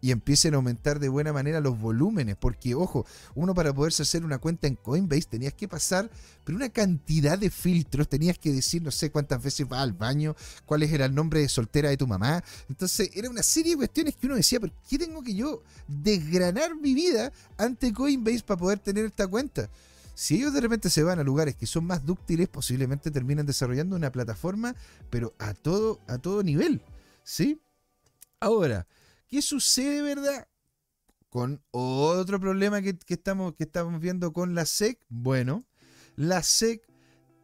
y empiecen a aumentar de buena manera los volúmenes, porque ojo, uno para poderse hacer una cuenta en Coinbase tenías que pasar por una cantidad de filtros, tenías que decir no sé cuántas veces va al baño, cuál era el nombre de soltera de tu mamá, entonces era una serie de cuestiones que uno decía, ¿por qué tengo que yo desgranar mi vida ante Coinbase para poder tener esta cuenta? Si ellos de repente se van a lugares que son más dúctiles, posiblemente terminan desarrollando una plataforma, pero a todo, a todo nivel, ¿sí? Ahora, ¿Qué sucede, verdad? Con otro problema que, estamos, que estamos viendo con la SEC. Bueno, la SEC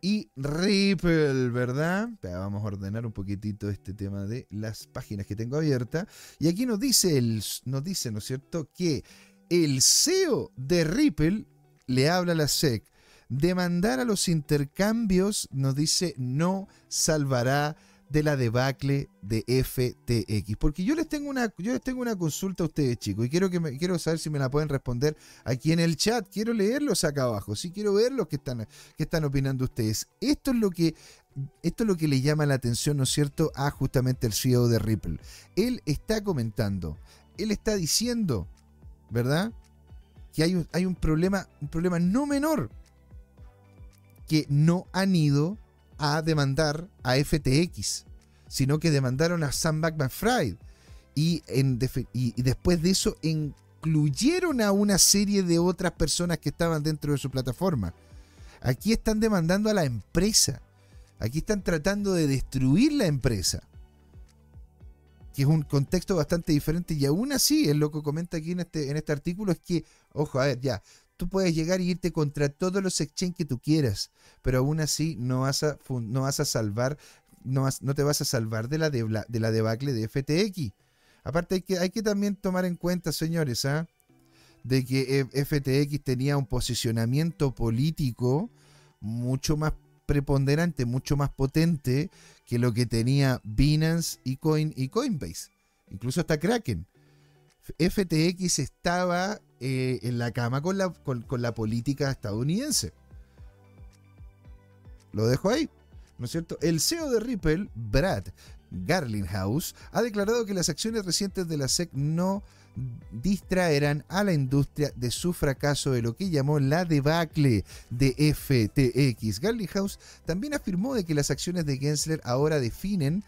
y Ripple, ¿verdad? Vamos a ordenar un poquitito este tema de las páginas que tengo abiertas. Y aquí nos dice, el, nos dice, ¿no es cierto?, que el CEO de Ripple le habla a la SEC. Demandar a los intercambios, nos dice, no salvará de la debacle de FTX. Porque yo les tengo una, yo les tengo una consulta a ustedes, chicos, y quiero, que quiero saber si me la pueden responder aquí en el chat. Quiero leerlos acá abajo. Sí, quiero ver lo que están, que están opinando ustedes. Esto es lo que. Esto es lo que le llama la atención, ¿no es cierto?, a justamente el CEO de Ripple. Él está comentando, él está diciendo, ¿verdad?, que hay un, hay un problema, un problema no menor, que no han ido a demandar a FTX, sino que demandaron a Sam Bankman-Fried. Y, y, después de eso incluyeron a una serie de otras personas que estaban dentro de su plataforma. Aquí están demandando a la empresa. Aquí están tratando de destruir la empresa. Que es un contexto bastante diferente. Y aún así, es lo que comenta aquí en este, en este artículo, es que, ojo, a ver, ya, tú puedes llegar y irte contra todos los exchanges que tú quieras, pero aún así no vas a, no vas a salvar, no, no te vas a salvar de la, de, de la debacle de FTX. Aparte hay que, hay que también tomar en cuenta, señores, ¿ah? de que FTX tenía un posicionamiento político mucho más preponderante, mucho más potente que lo que tenía Binance y, Coin, y Coinbase. Incluso hasta Kraken. FTX estaba eh, en la cama con la, política estadounidense. Lo dejo ahí. ¿No es cierto? El CEO de Ripple, Brad Garlinghouse, ha declarado que las acciones recientes de la SEC no distraerán a la industria de su fracaso de lo que llamó la debacle de FTX. Garlinghouse también afirmó de que las acciones de Gensler ahora definen,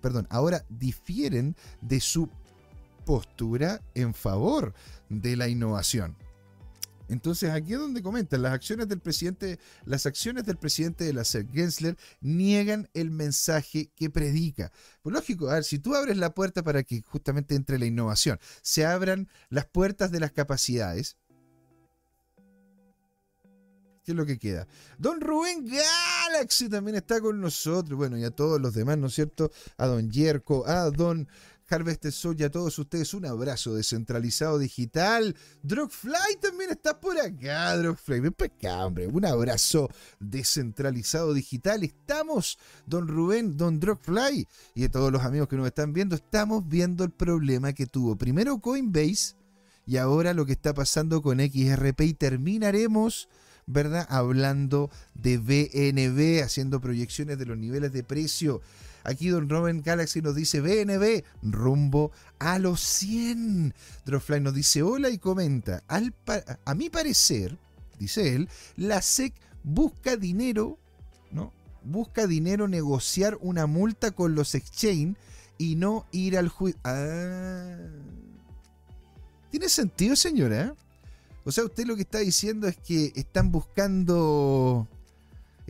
perdón, ahora difieren de su postura en favor de la innovación. Entonces aquí es donde comentan, las acciones del presidente, las acciones del presidente de la SEC, Gensler, niegan el mensaje que predica. Pues lógico, a ver, si tú abres la puerta para que justamente entre la innovación, se abran las puertas de las capacidades, ¿Qué es lo que queda? Don Rubén Galaxy también está con nosotros. Bueno, y a todos los demás, ¿no es cierto? A Don Yerko, a Don Harvest Soul y a todos ustedes un abrazo descentralizado digital. Drogfly también está por acá, Drogfly. Ven para hombre. Un abrazo descentralizado digital. Estamos, don Rubén, don Drogfly y de todos los amigos que nos están viendo, estamos viendo el problema que tuvo primero Coinbase y ahora lo que está pasando con XRP y terminaremos ¿verdad? Hablando de BNB, haciendo proyecciones de los niveles de precio. Aquí Don Robin Galaxy nos dice BNB rumbo a los 100. Dropfly nos dice hola y comenta, a mi parecer, dice él, la SEC busca dinero, ¿no? Busca dinero negociar una multa con los exchange y no ir al juicio. Ah. Tiene sentido, señora. O sea, usted lo que está diciendo es que están buscando.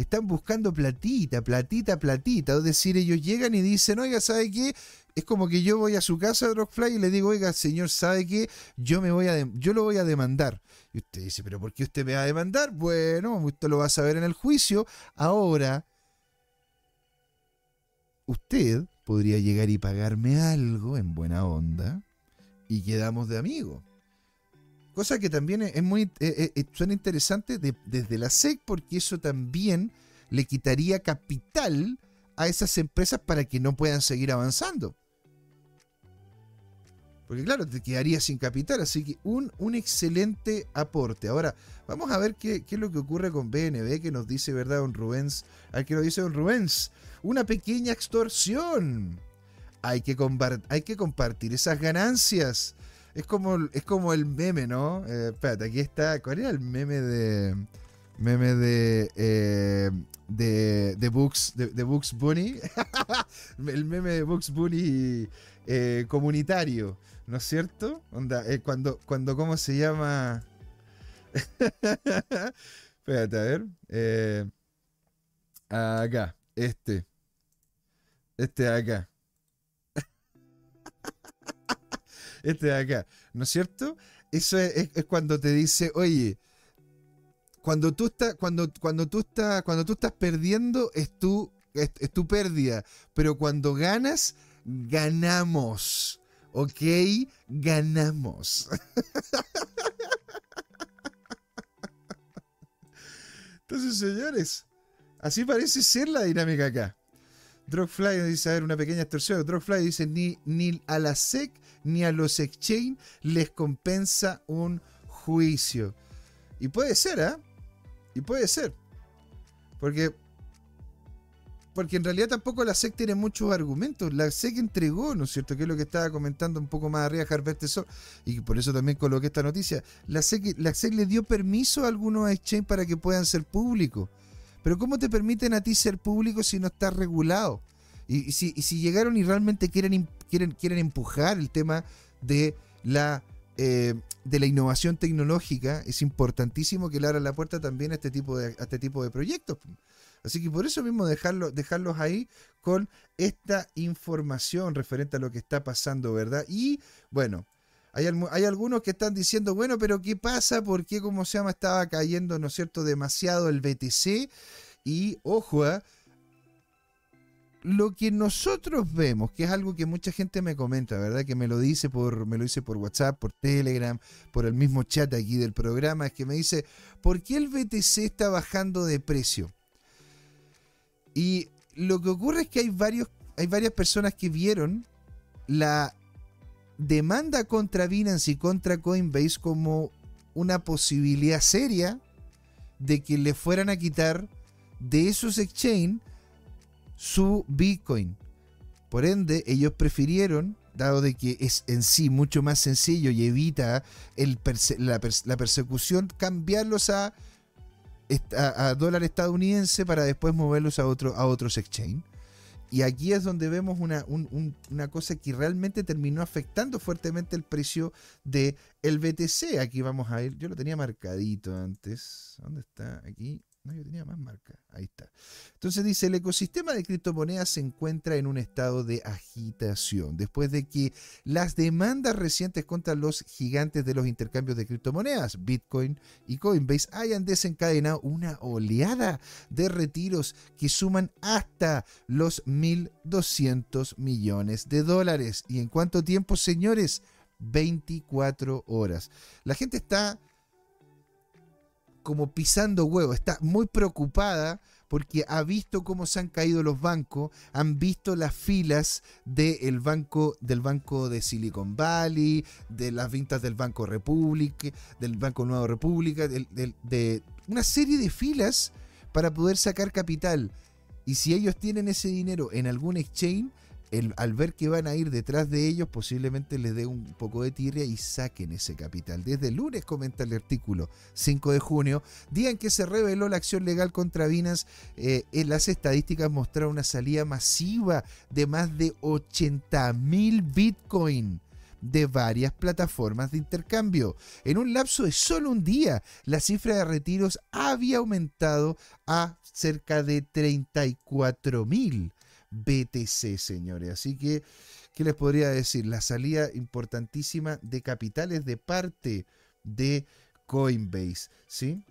Están buscando platita, platita, platita. Es decir, ellos llegan y dicen, oiga, ¿sabe qué? Es como que yo voy a su casa, Rockfly, y le digo, oiga, señor, ¿sabe qué? Yo, me voy a yo lo voy a demandar. Y usted dice, ¿pero por qué usted me va a demandar? Bueno, usted lo va a saber en el juicio. Ahora, usted podría llegar y pagarme algo en buena onda y quedamos de amigos. Cosa que también es muy eh, eh, eh, suena interesante desde la SEC porque eso también le quitaría capital a esas empresas para que no puedan seguir avanzando. Porque claro, te quedaría sin capital, así que un, un excelente aporte. Ahora, vamos a ver qué, es lo que ocurre con BNB, que nos dice, ¿verdad, don Rubens? Al que nos dice don Rubens, una pequeña extorsión. Hay que, hay que compartir esas ganancias. Es como, es como el meme, ¿no? Eh, espérate, aquí está. ¿Cuál era el meme de. Meme de. Eh, de, de Books. De, de Books Bunny. el meme de Books Bunny eh, comunitario. ¿No es cierto? Onda, eh, cuando, cuando, ¿cómo se llama? Espérate, a ver. Acá, este. Este de acá. Este de acá, ¿no es cierto? Eso es, cuando te dice, oye, cuando tú estás, cuando, cuando tú estás, cuando tú estás perdiendo, es tu, es, tu pérdida. Pero cuando ganas, ganamos. ¿Ok? Ganamos. Entonces, señores, así parece ser la dinámica acá. Drogfly dice, a ver, una pequeña extorsión. Drogfly dice, ni, ni a la SEC ni a los exchange les compensa un juicio. Y puede ser, ¿ah? Y puede ser. Porque, porque en realidad tampoco la SEC tiene muchos argumentos. La SEC entregó, ¿no es cierto? Que es lo que estaba comentando un poco más arriba Harvest Tesor. Y por eso también coloqué esta noticia. La SEC, la SEC le dio permiso a algunos exchange para que puedan ser públicos. Pero ¿cómo te permiten a ti ser público si no estás regulado? Y, si, llegaron y realmente quieren, quieren, quieren empujar el tema de la, eh, de la innovación tecnológica, es importantísimo que le abran la puerta también a este tipo de, a este tipo de proyectos. Así que por eso mismo dejarlo, dejarlos ahí con esta información referente a lo que está pasando, ¿verdad? Y bueno, hay, algunos que están diciendo, bueno, pero ¿qué pasa? ¿Por qué, como se llama, estaba cayendo, ¿no es cierto?, demasiado el BTC. Y ojo, ¿eh? lo que nosotros vemos, que es algo que mucha gente me comenta, ¿verdad? Que me lo dice por, me lo dice por WhatsApp, por Telegram, por el mismo chat aquí del programa, es que me dice, ¿por qué el BTC está bajando de precio? Y lo que ocurre es que hay varios, hay varias personas que vieron la demanda contra Binance y contra Coinbase como una posibilidad seria de que le fueran a quitar de esos exchange su Bitcoin. Por ende, ellos prefirieron, dado de que es en sí mucho más sencillo y evita la, persecución, cambiarlos a, a, dólar estadounidense para después moverlos a, otro, a otros exchange. Y aquí es donde vemos una, una, cosa que realmente terminó afectando fuertemente el precio del el BTC. Aquí vamos a ir, yo lo tenía marcadito antes. ¿Dónde está? Aquí. No, yo tenía más marca. Ahí está. Entonces dice, el ecosistema de criptomonedas se encuentra en un estado de agitación después de que las demandas recientes contra los gigantes de los intercambios de criptomonedas, Bitcoin y Coinbase, hayan desencadenado una oleada de retiros que suman hasta los 1.200 millones de dólares. ¿Y en cuánto tiempo, señores? 24 horas. La gente está como pisando huevo, está muy preocupada porque ha visto cómo se han caído los bancos, han visto las filas del banco, del banco de Silicon Valley, de las ventas del Banco República, del Banco Nueva República, de una serie de filas para poder sacar capital. Y si ellos tienen ese dinero en algún exchange, al ver que van a ir detrás de ellos, posiblemente les dé un poco de tirria y saquen ese capital. Desde el lunes comenta el artículo 5 de junio, día en que se reveló la acción legal contra Binance, eh, en las estadísticas mostraron una salida masiva de más de 80 mil Bitcoin de varias plataformas de intercambio. En un lapso de solo un día, la cifra de retiros había aumentado a cerca de 34 mil. BTC, señores. Así que, ¿qué les podría decir? La salida importantísima de capitales de parte de Coinbase, ¿sí?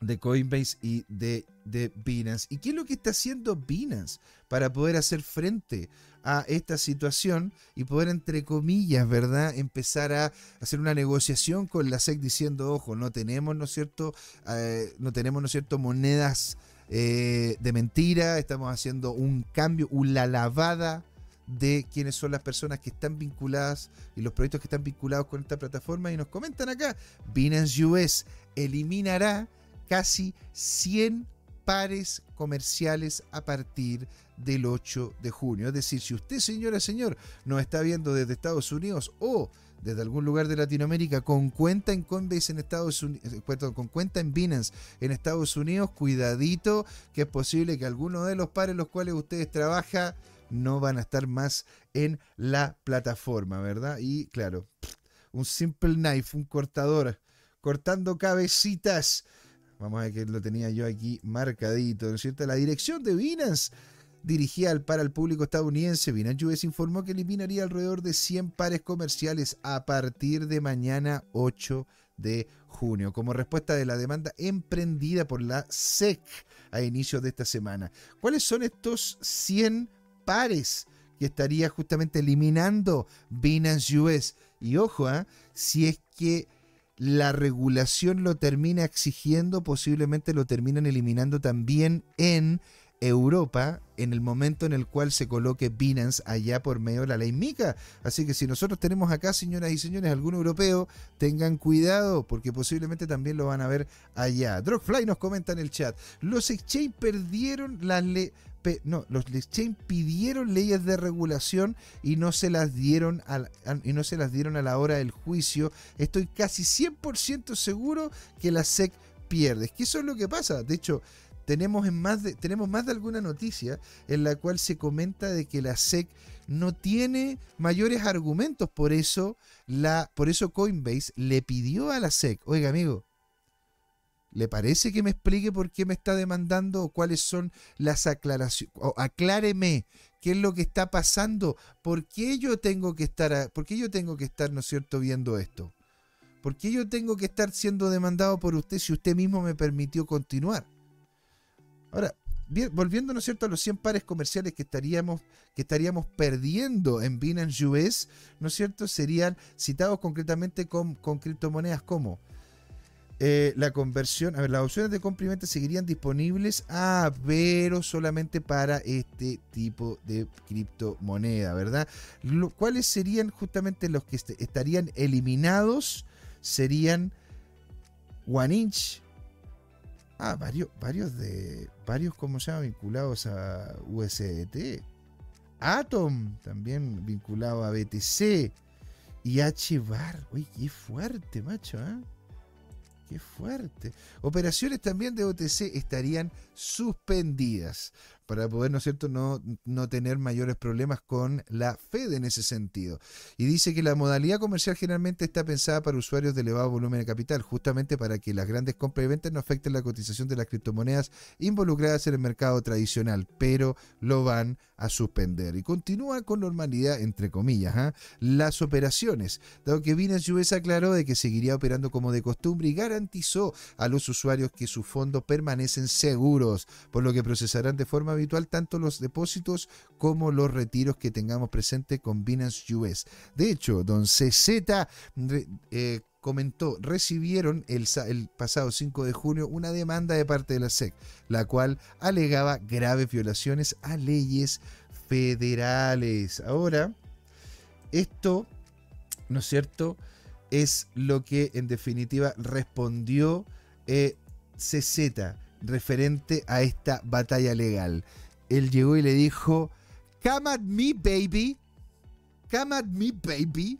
De Coinbase y de, de Binance. ¿Y qué es lo que está haciendo Binance para poder hacer frente a esta situación y poder, entre comillas, ¿verdad?, empezar a hacer una negociación con la SEC diciendo, ojo, no tenemos, ¿no es cierto?, eh, no tenemos, ¿no es cierto?, monedas eh, de mentira, estamos haciendo un cambio, una lavada de quiénes son las personas que están vinculadas y los proyectos que están vinculados con esta plataforma y nos comentan acá, Binance US eliminará casi 100 pares comerciales a partir del 8 de junio. Es decir, si usted, señora, señor, nos está viendo desde Estados Unidos o desde algún lugar de Latinoamérica con cuenta en Coinbase en Estados Unidos, eh, con cuenta en Binance en Estados Unidos, cuidadito que es posible que alguno de los pares los cuales ustedes trabajan no van a estar más en la plataforma, ¿verdad? Y claro, un simple knife, un cortador, cortando cabecitas. Vamos a ver que lo tenía yo aquí marcadito, ¿no es cierto? La dirección de Binance dirigida para el público estadounidense, Binance US informó que eliminaría alrededor de 100 pares comerciales a partir de mañana 8 de junio, como respuesta de la demanda emprendida por la SEC a inicios de esta semana. ¿Cuáles son estos 100 pares que estaría justamente eliminando Binance US? Y ojo, ¿eh? si es que la regulación lo termina exigiendo, posiblemente lo terminan eliminando también en Europa en el momento en el cual se coloque Binance allá por medio de la ley MICA. Así que si nosotros tenemos acá, señoras y señores, algún europeo, tengan cuidado porque posiblemente también lo van a ver allá. Drogfly nos comenta en el chat, los exchange perdieron las leyes no, los exchange pidieron leyes de regulación y no se las dieron a, y no se las dieron a la hora del juicio. Estoy casi 100% seguro que la SEC pierde. Es que eso es lo que pasa. De hecho, tenemos, en más de, tenemos más de alguna noticia en la cual se comenta de que la SEC no tiene mayores argumentos. Por eso, la, por eso Coinbase le pidió a la SEC, oiga amigo, ¿le parece que me explique por qué me está demandando o cuáles son las aclaraciones? O acláreme qué es lo que está pasando, por qué yo tengo que estar, por qué yo tengo que estar, ¿no es cierto?, viendo esto. ¿Por qué yo tengo que estar siendo demandado por usted si usted mismo me permitió continuar? Ahora, volviendo, ¿no es cierto?, a los 100 pares comerciales que estaríamos, que estaríamos perdiendo en Binance US, ¿no es cierto?, serían citados concretamente con, criptomonedas como eh, la conversión, a ver, las opciones de compra seguirían disponibles, ah, pero solamente para este tipo de criptomoneda, ¿verdad? ¿Cuáles serían justamente los que estarían eliminados? Serían One Inch, Ah, varios, varios de. Varios, como se llama? Vinculados a USDT. Atom, también vinculado a BTC. Y H-Bar. Uy, qué fuerte, macho, ¿eh? Qué fuerte. Operaciones también de OTC estarían suspendidas. Para poder, ¿no es cierto?, no, no tener mayores problemas con la Fed en ese sentido. Y dice que la modalidad comercial generalmente está pensada para usuarios de elevado volumen de capital, justamente para que las grandes compras y ventas no afecten la cotización de las criptomonedas involucradas en el mercado tradicional, pero lo van a suspender. Y continúa con normalidad, entre comillas, ¿ah? las operaciones, dado que Binance US aclaró de que seguiría operando como de costumbre y garantizó a los usuarios que sus fondos permanecen seguros, por lo que procesarán de forma habitual tanto los depósitos como los retiros que tengamos presente con Binance US. De hecho, don CZ eh, comentó, recibieron el, pasado 5 de junio una demanda de parte de la SEC, la cual alegaba graves violaciones a leyes federales. Ahora, esto, ¿no es cierto?, es lo que en definitiva respondió eh, CZ referente a esta batalla legal. Él llegó y le dijo, Come at me, baby. Come at me, baby.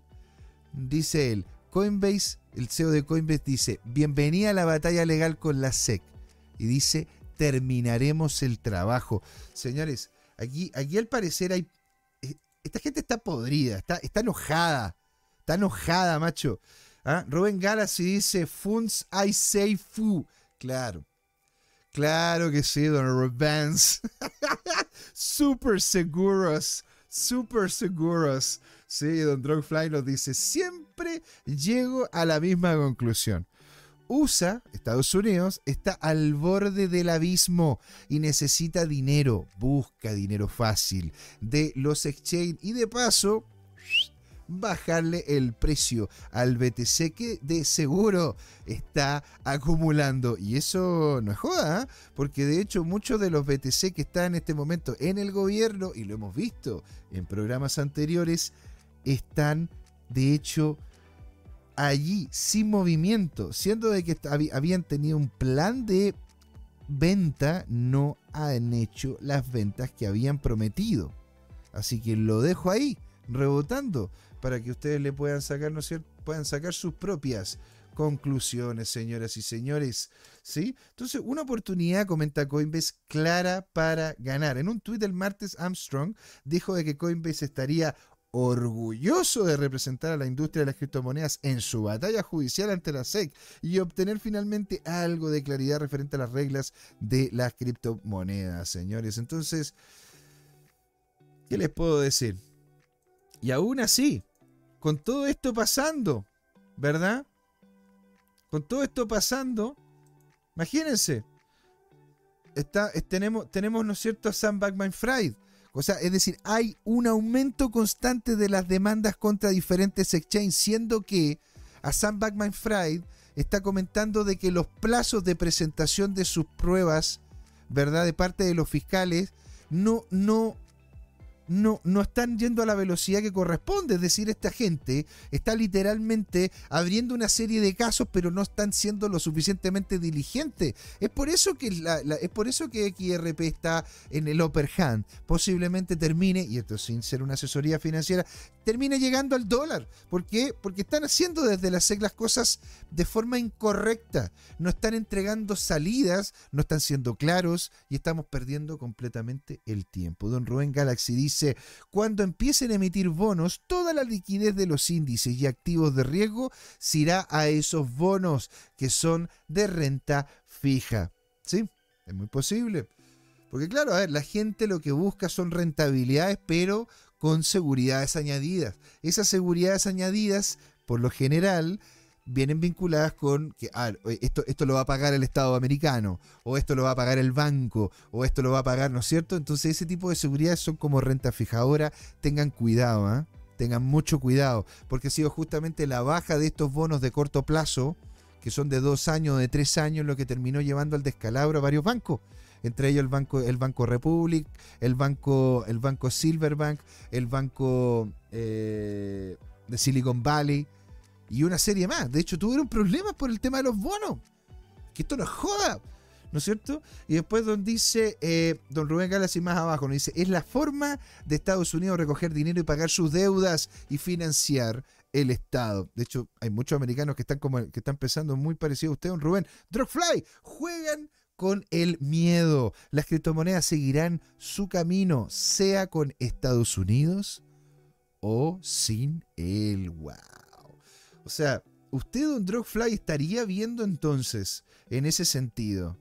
Dice él, Coinbase, el CEO de Coinbase dice, bienvenida a la batalla legal con la SEC. Y dice, terminaremos el trabajo. Señores, aquí, aquí al parecer hay... Eh, esta gente está podrida, está, está enojada. Está enojada, macho. ¿Ah? Rubén Galaxy dice, Funds I say fu. Claro. Claro que sí, don Rubens. super seguros. Super seguros. Sí, don Drogfly nos dice, siempre llego a la misma conclusión. USA, Estados Unidos, está al borde del abismo y necesita dinero, busca dinero fácil de los exchange y de paso bajarle el precio al BTC que de seguro está acumulando. Y eso no es joda, ¿eh? porque de hecho muchos de los BTC que están en este momento en el gobierno, y lo hemos visto en programas anteriores, están de hecho allí sin movimiento, siendo de que habían tenido un plan de venta, no han hecho las ventas que habían prometido. Así que lo dejo ahí, rebotando para que ustedes le puedan sacar, ¿no puedan sacar sus propias conclusiones, señoras y señores. ¿Sí? Entonces, una oportunidad, comenta Coinbase, clara para ganar. En un tuit del martes, Armstrong dijo de que Coinbase estaría orgulloso de representar a la industria de las criptomonedas en su batalla judicial ante la SEC y obtener finalmente algo de claridad referente a las reglas de las criptomonedas, señores. Entonces, ¿qué les puedo decir? Y aún así, con todo esto pasando, ¿verdad? Con todo esto pasando, imagínense, está, tenemos, tenemos, ¿no es cierto?, a Sam Backman Fried. O sea, es decir, hay un aumento constante de las demandas contra diferentes exchanges, siendo que a Sam Backman Fried está comentando de que los plazos de presentación de sus pruebas, ¿verdad?, de parte de los fiscales, no, no, no, no están yendo a la velocidad que corresponde. Es decir, esta gente está literalmente abriendo una serie de casos, pero no están siendo lo suficientemente diligentes. Es por eso que es por eso que XRP está en el upper hand. Posiblemente termine, y esto sin ser una asesoría financiera, termine llegando al dólar. ¿Por qué? Porque están haciendo desde la SEC las cosas de forma incorrecta. No están entregando salidas, no están siendo claros y estamos perdiendo completamente el tiempo. Don Rubén Galaxy dice, cuando empiecen a emitir bonos, toda la liquidez de los índices y activos de riesgo se irá a esos bonos que son de renta fija. ¿Sí? Es muy posible. Porque claro, a ver, la gente lo que busca son rentabilidades, pero con seguridades añadidas. Esas seguridades añadidas, por lo general, vienen vinculadas con que ah, esto, esto lo va a pagar el Estado americano, o esto lo va a pagar el banco, o esto lo va a pagar, ¿no es cierto? Entonces ese tipo de seguridades son como renta fijadora. Tengan cuidado, ¿ah? tengan mucho cuidado, porque ha sido justamente la baja de estos bonos de corto plazo, que son de dos años, de tres años, lo que terminó llevando al descalabro a varios bancos entre ellos el Banco, el banco Republic, el Banco, el banco Silverbank, el Banco eh, de Silicon Valley y una serie más. De hecho, tuvieron problemas por el tema de los bonos. Que esto no es joda. ¿No es cierto? Y después don dice, eh, don Rubén Galas y más abajo, nos dice, es la forma de Estados Unidos recoger dinero y pagar sus deudas y financiar el Estado. De hecho, hay muchos americanos que están como que están pensando muy parecido a usted, don Rubén. Drogfly, juegan con el miedo. Las criptomonedas seguirán su camino, sea con Estados Unidos o sin el wow. O sea, usted, don Drogfly, estaría viendo entonces, en ese sentido,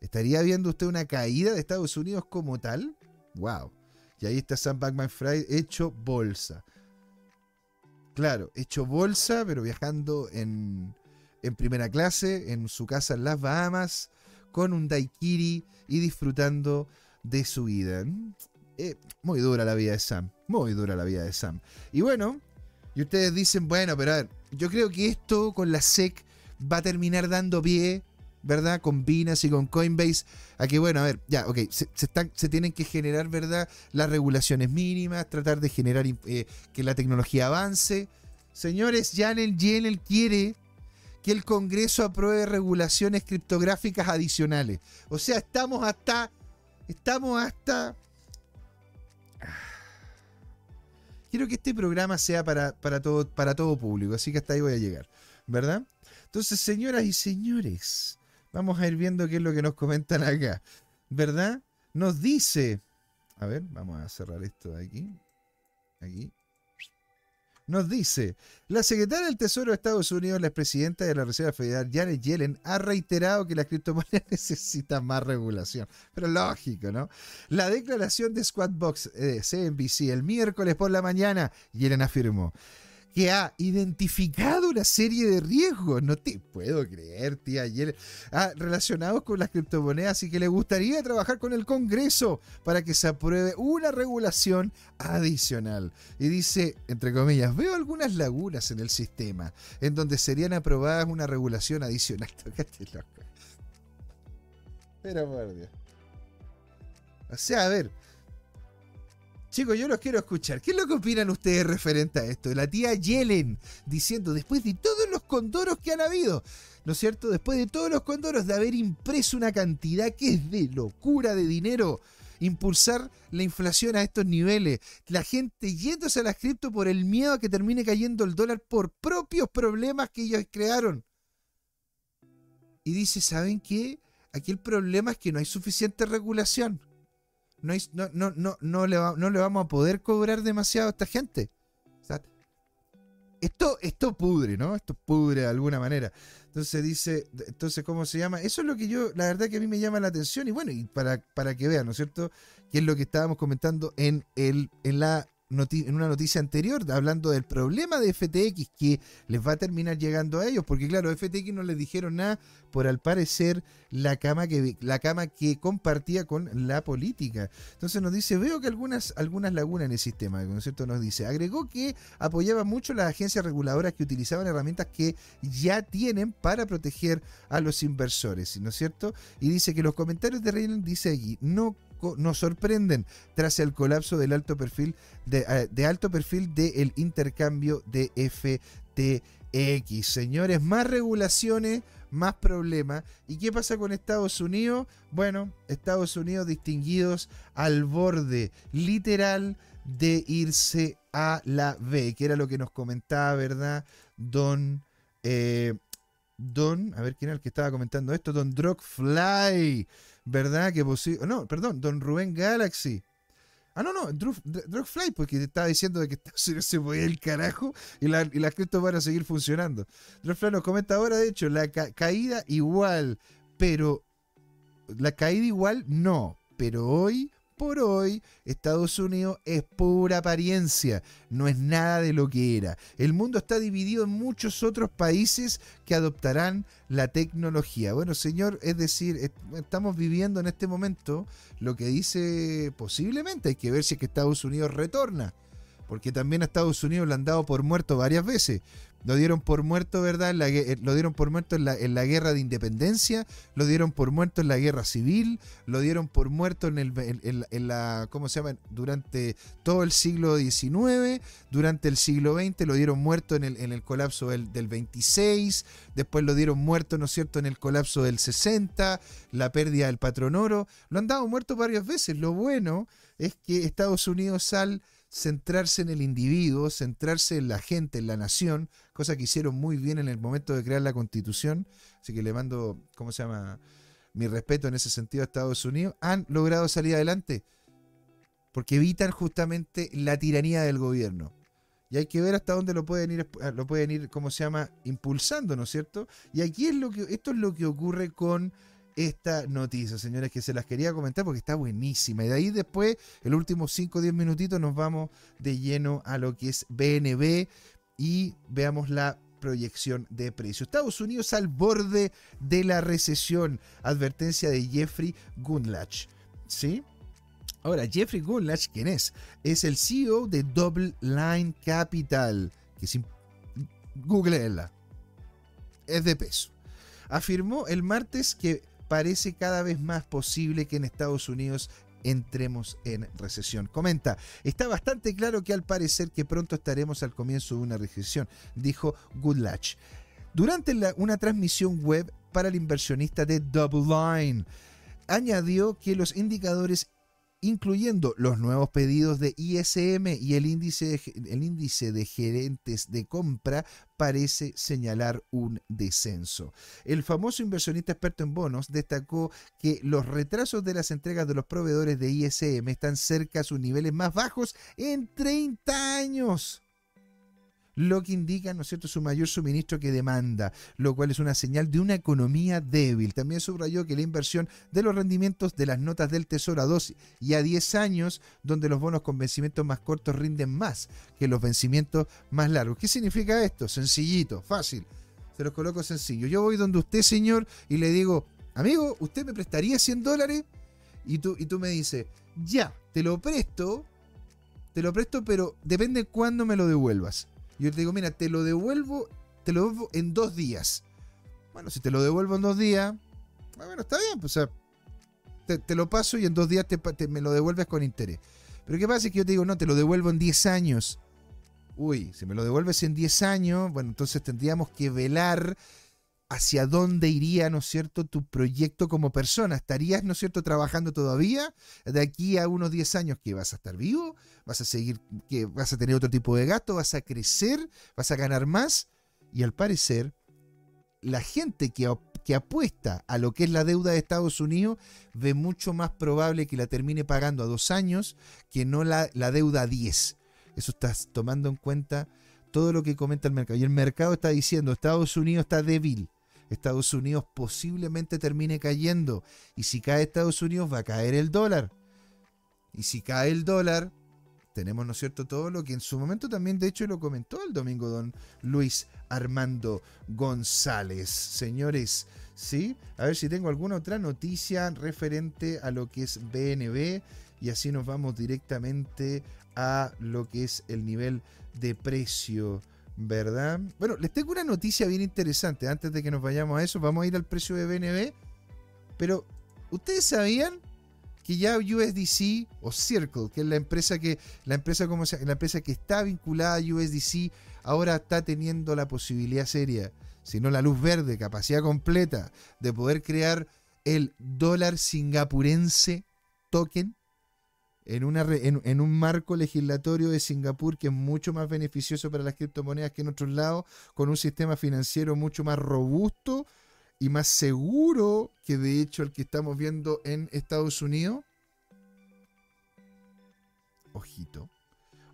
¿estaría viendo usted una caída de Estados Unidos como tal? Wow. Y ahí está Sam Bankman Fried hecho bolsa. Claro, hecho bolsa, pero viajando en, en primera clase, en su casa en las Bahamas, con un daiquiri y disfrutando de su vida. Eh, muy dura la vida de Sam, muy dura la vida de Sam. Y bueno, y ustedes dicen, bueno, pero a ver, yo creo que esto con la SEC va a terminar dando pie, ¿verdad? Con Binance y con Coinbase, a que, bueno, a ver, ya, ok, se, tienen que generar, ¿verdad? Las regulaciones mínimas, tratar de generar eh, que la tecnología avance. Señores, Janel Yellen quiere que el Congreso apruebe regulaciones criptográficas adicionales. O sea, estamos hasta. Estamos hasta. Quiero que este programa sea para, para, todo, para todo público, así que hasta ahí voy a llegar, ¿verdad? Entonces, señoras y señores, vamos a ir viendo qué es lo que nos comentan acá, ¿verdad? Nos dice. A ver, vamos a cerrar esto de aquí. Aquí nos dice, la secretaria del Tesoro de Estados Unidos, la expresidenta de la Reserva Federal, Janet Yellen, ha reiterado que las criptomonedas necesitan más regulación. Pero lógico, ¿no? La declaración de Squadbox de CNBC el miércoles por la mañana, Yellen afirmó, que ha identificado una serie de riesgos, no te puedo creer, tía, ayer, ah, relacionados con las criptomonedas y que le gustaría trabajar con el Congreso para que se apruebe una regulación adicional. Y dice, entre comillas, veo algunas lagunas en el sistema en donde serían aprobadas una regulación adicional. Pero por Dios. O sea, a ver, Chicos, yo los quiero escuchar. ¿Qué es lo que opinan ustedes referente a esto? La tía Yellen diciendo, después de todos los condoros que han habido, ¿no es cierto? Después de todos los condoros de haber impreso una cantidad que es de locura de dinero, impulsar la inflación a estos niveles, la gente yéndose a las cripto por el miedo a que termine cayendo el dólar por propios problemas que ellos crearon. Y dice, ¿saben qué? Aquí el problema es que no hay suficiente regulación no, no, no, no, le no le vamos a poder cobrar demasiado a esta gente. esto, esto pudre, ¿no? Esto pudre de alguna manera. Entonces dice, entonces, ¿cómo se llama? Eso es lo que yo, la verdad que a mí me llama la atención y bueno, y para, para que vean, ¿no es cierto? Que es lo que estábamos comentando en, el, en la en una noticia anterior hablando del problema de FTX que les va a terminar llegando a ellos, porque claro, FTX no les dijeron nada por al parecer la cama que, la cama que compartía con la política. Entonces nos dice, veo que algunas, algunas lagunas en el sistema, ¿no es cierto? Nos dice, agregó que apoyaba mucho las agencias reguladoras que utilizaban herramientas que ya tienen para proteger a los inversores, ¿no es cierto? Y dice que los comentarios de Raylan dice allí, no nos sorprenden tras el colapso del alto perfil de, eh, alto perfil del intercambio de FTX. Señores, más regulaciones, más problemas. ¿Y qué pasa con Estados Unidos? Bueno, Estados Unidos distinguidos al borde literal de irse a la B, que era lo que nos comentaba, ¿verdad? Don... Eh, don, a ver quién era el que estaba comentando esto, Don Drogfly. ¿Verdad? Que posible. No, perdón, Don Rubén Galaxy. Ah, no, no, Drugfly, porque te estaba diciendo de que se puede el carajo y, y las criptos van a seguir funcionando. Drugfly nos comenta ahora, de hecho, la caída igual, pero. La caída igual no, pero hoy por hoy Estados Unidos es pura apariencia, no es nada de lo que era. El mundo está dividido en muchos otros países que adoptarán la tecnología. Bueno, señor, es decir, estamos viviendo en este momento lo que dice posiblemente, hay que ver si es que Estados Unidos retorna, porque también a Estados Unidos le han dado por muerto varias veces. Lo dieron por muerto, ¿verdad? Eh, lo dieron por muerto en la, en la, guerra de independencia, lo dieron por muerto en la guerra civil, lo dieron por muerto en, el, en, la, ¿cómo se llama? Durante todo el siglo XIX, durante el siglo XX, lo dieron muerto en el, en el colapso del, del 26, después lo dieron muerto, ¿no es cierto?, en el colapso del 60, la pérdida del patrón oro, lo han dado muerto varias veces. Lo bueno es que Estados Unidos al centrarse en el individuo, centrarse en la gente, en la nación, cosa que hicieron muy bien en el momento de crear la constitución. Así que le mando, ¿cómo se llama? mi respeto en ese sentido a Estados Unidos, han logrado salir adelante. Porque evitan justamente la tiranía del gobierno. Y hay que ver hasta dónde lo pueden ir, lo pueden ir, ¿cómo se llama? Impulsando, ¿no es cierto? Y aquí es lo que, esto es lo que ocurre con esta noticia, señores, que se las quería comentar porque está buenísima. Y de ahí después, el último 5 o 10 minutitos, nos vamos de lleno a lo que es BNB y veamos la proyección de precios. Estados Unidos al borde de la recesión. Advertencia de Jeffrey Gundlach. ¿Sí? Ahora, Jeffrey Gundlach, ¿quién es? Es el CEO de Double Line Capital, que es. Es de peso. Afirmó el martes que parece cada vez más posible que en Estados Unidos entremos en recesión. Comenta, está bastante claro que al parecer que pronto estaremos al comienzo de una recesión, dijo Goodlatch. Durante una transmisión web para el inversionista de Double Line, añadió que los indicadores incluyendo los nuevos pedidos de ISM y el índice de, el índice de gerentes de compra, parece señalar un descenso. El famoso inversionista experto en bonos destacó que los retrasos de las entregas de los proveedores de ISM están cerca a sus niveles más bajos en 30 años lo que indica, ¿no es cierto?, su mayor suministro que demanda, lo cual es una señal de una economía débil. También subrayó que la inversión de los rendimientos de las notas del Tesoro a 2 y a 10 años, donde los bonos con vencimientos más cortos rinden más que los vencimientos más largos. ¿Qué significa esto? Sencillito, fácil. Se los coloco sencillo. Yo voy donde usted, señor, y le digo, amigo, ¿usted me prestaría 100 dólares? Y tú, y tú me dices, ya, te lo presto, te lo presto, pero depende cuándo me lo devuelvas. Yo te digo, mira, te lo devuelvo, te lo devuelvo en dos días. Bueno, si te lo devuelvo en dos días, ah, bueno, está bien, pues, o sea, te, lo paso y en dos días te, me lo devuelves con interés. Pero ¿qué pasa? Es que yo te digo, no, te lo devuelvo en 10 años. Uy, si me lo devuelves en 10 años, bueno, entonces tendríamos que velar hacia dónde iría, ¿no es cierto?, tu proyecto como persona. ¿Estarías, ¿no es cierto?, trabajando todavía de aquí a unos 10 años que vas a estar vivo, vas a seguir, que vas a tener otro tipo de gasto, vas a crecer, vas a ganar más. Y al parecer, la gente que, que apuesta a lo que es la deuda de Estados Unidos ve mucho más probable que la termine pagando a dos años que no la, la deuda a 10. Eso estás tomando en cuenta todo lo que comenta el mercado. Y el mercado está diciendo, Estados Unidos está débil Estados Unidos posiblemente termine cayendo. Y si cae Estados Unidos va a caer el dólar. Y si cae el dólar, tenemos, ¿no es cierto?, todo lo que en su momento también, de hecho, lo comentó el domingo don Luis Armando González. Señores, ¿sí? A ver si tengo alguna otra noticia referente a lo que es BNB y así nos vamos directamente a lo que es el nivel de precio ¿Verdad? Bueno, les tengo una noticia bien interesante. Antes de que nos vayamos a eso, vamos a ir al precio de BNB. Pero, ¿ustedes sabían que ya USDC o Circle, que es la empresa que la empresa como la empresa que está vinculada a USDC, ahora está teniendo la posibilidad seria, si no la luz verde, capacidad completa de poder crear el dólar singapurense token? En, una, en, un marco legislatorio de Singapur que es mucho más beneficioso para las criptomonedas que en otros lados, con un sistema financiero mucho más robusto y más seguro que de hecho el que estamos viendo en Estados Unidos. Ojito.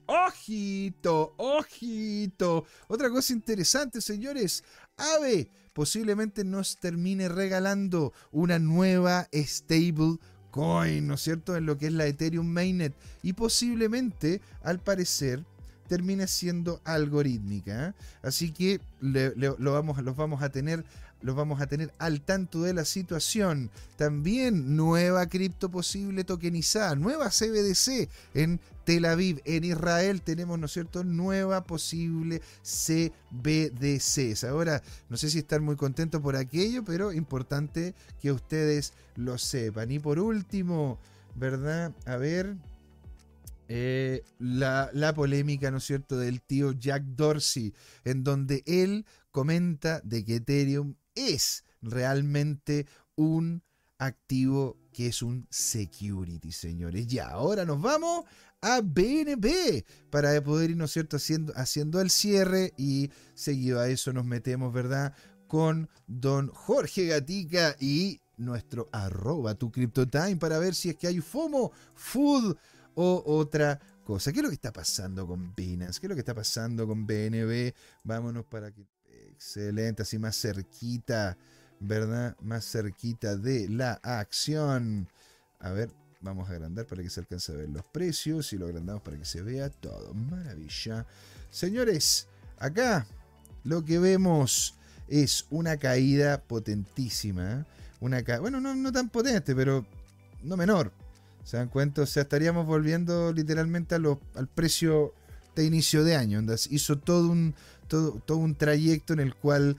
Ojito, ojito. Otra cosa interesante, señores. AVE posiblemente nos termine regalando una nueva stable Coin, ¿no es cierto?, en lo que es la Ethereum Mainnet y posiblemente, al parecer, termine siendo algorítmica. ¿eh? Así que lo vamos, los vamos a tener los vamos a tener al tanto de la situación. También nueva cripto posible tokenizada, nueva CBDC en Tel Aviv, en Israel tenemos, ¿no es cierto?, nueva posible CBDC. Ahora, no sé si están muy contentos por aquello, pero importante que ustedes lo sepan. Y por último, ¿verdad? A ver, eh, la, la, polémica, ¿no es cierto?, del tío Jack Dorsey, en donde él comenta de que Ethereum es realmente un activo que es un security, señores. Y ahora nos vamos a BNB para poder ir, ¿no es cierto?, haciendo, haciendo el cierre y seguido a eso nos metemos, ¿verdad?, con don Jorge Gatica y nuestro arroba tu CryptoTime para ver si es que hay FOMO, food o otra cosa. ¿Qué es lo que está pasando con Binance? ¿Qué es lo que está pasando con BNB? Vámonos para que... Excelente, así más cerquita, ¿verdad? Más cerquita de la acción. A ver, vamos a agrandar para que se alcance a ver los precios y lo agrandamos para que se vea todo. Maravilla. Señores, acá lo que vemos es una caída potentísima. Una bueno, no, tan potente, pero no menor. ¿Se dan cuenta? O sea, estaríamos volviendo literalmente al precio de inicio de año. Hizo todo un, todo, todo un trayecto en el cual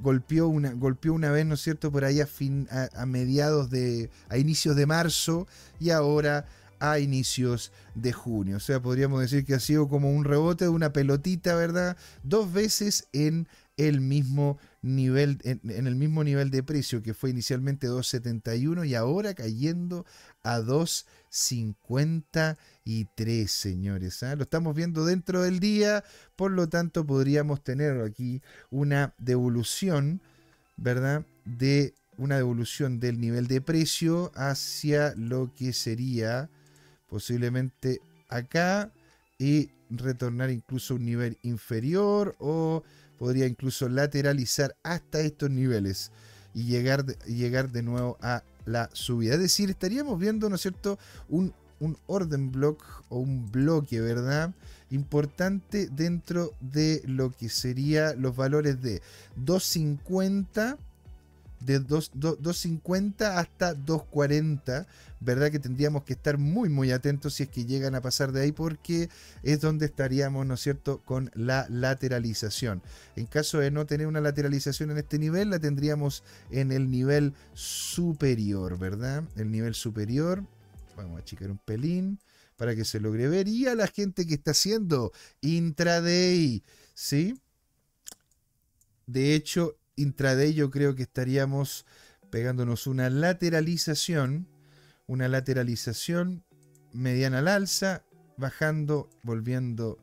golpeó una, golpeó una vez, ¿no es cierto?, por ahí a, fin, a, mediados de, a inicios de marzo y ahora a inicios de junio. O sea, podríamos decir que ha sido como un rebote de una pelotita, ¿verdad? Dos veces en el mismo nivel, en, el mismo nivel de precio que fue inicialmente 2.71 y ahora cayendo a 2.53, señores. ¿ah? Lo estamos viendo dentro del día, por lo tanto podríamos tener aquí una devolución, ¿verdad? De una devolución del nivel de precio hacia lo que sería posiblemente acá y retornar incluso a un nivel inferior o podría incluso lateralizar hasta estos niveles y llegar llegar de nuevo a la subida. Es decir, estaríamos viendo, ¿no es cierto?, un, un orden block o un bloque, ¿verdad? Importante dentro de lo que sería los valores de 250 de 2.50 hasta 2.40, ¿verdad? Que tendríamos que estar muy, muy atentos si es que llegan a pasar de ahí, porque es donde estaríamos, ¿no es cierto?, con la lateralización. En caso de no tener una lateralización en este nivel, la tendríamos en el nivel superior, ¿verdad? El nivel superior, vamos a achicar un pelín para que se logre ver, y a la gente que está haciendo intraday, ¿sí? De hecho, intraday yo creo que estaríamos pegándonos una lateralización, una lateralización mediana al alza, bajando, volviendo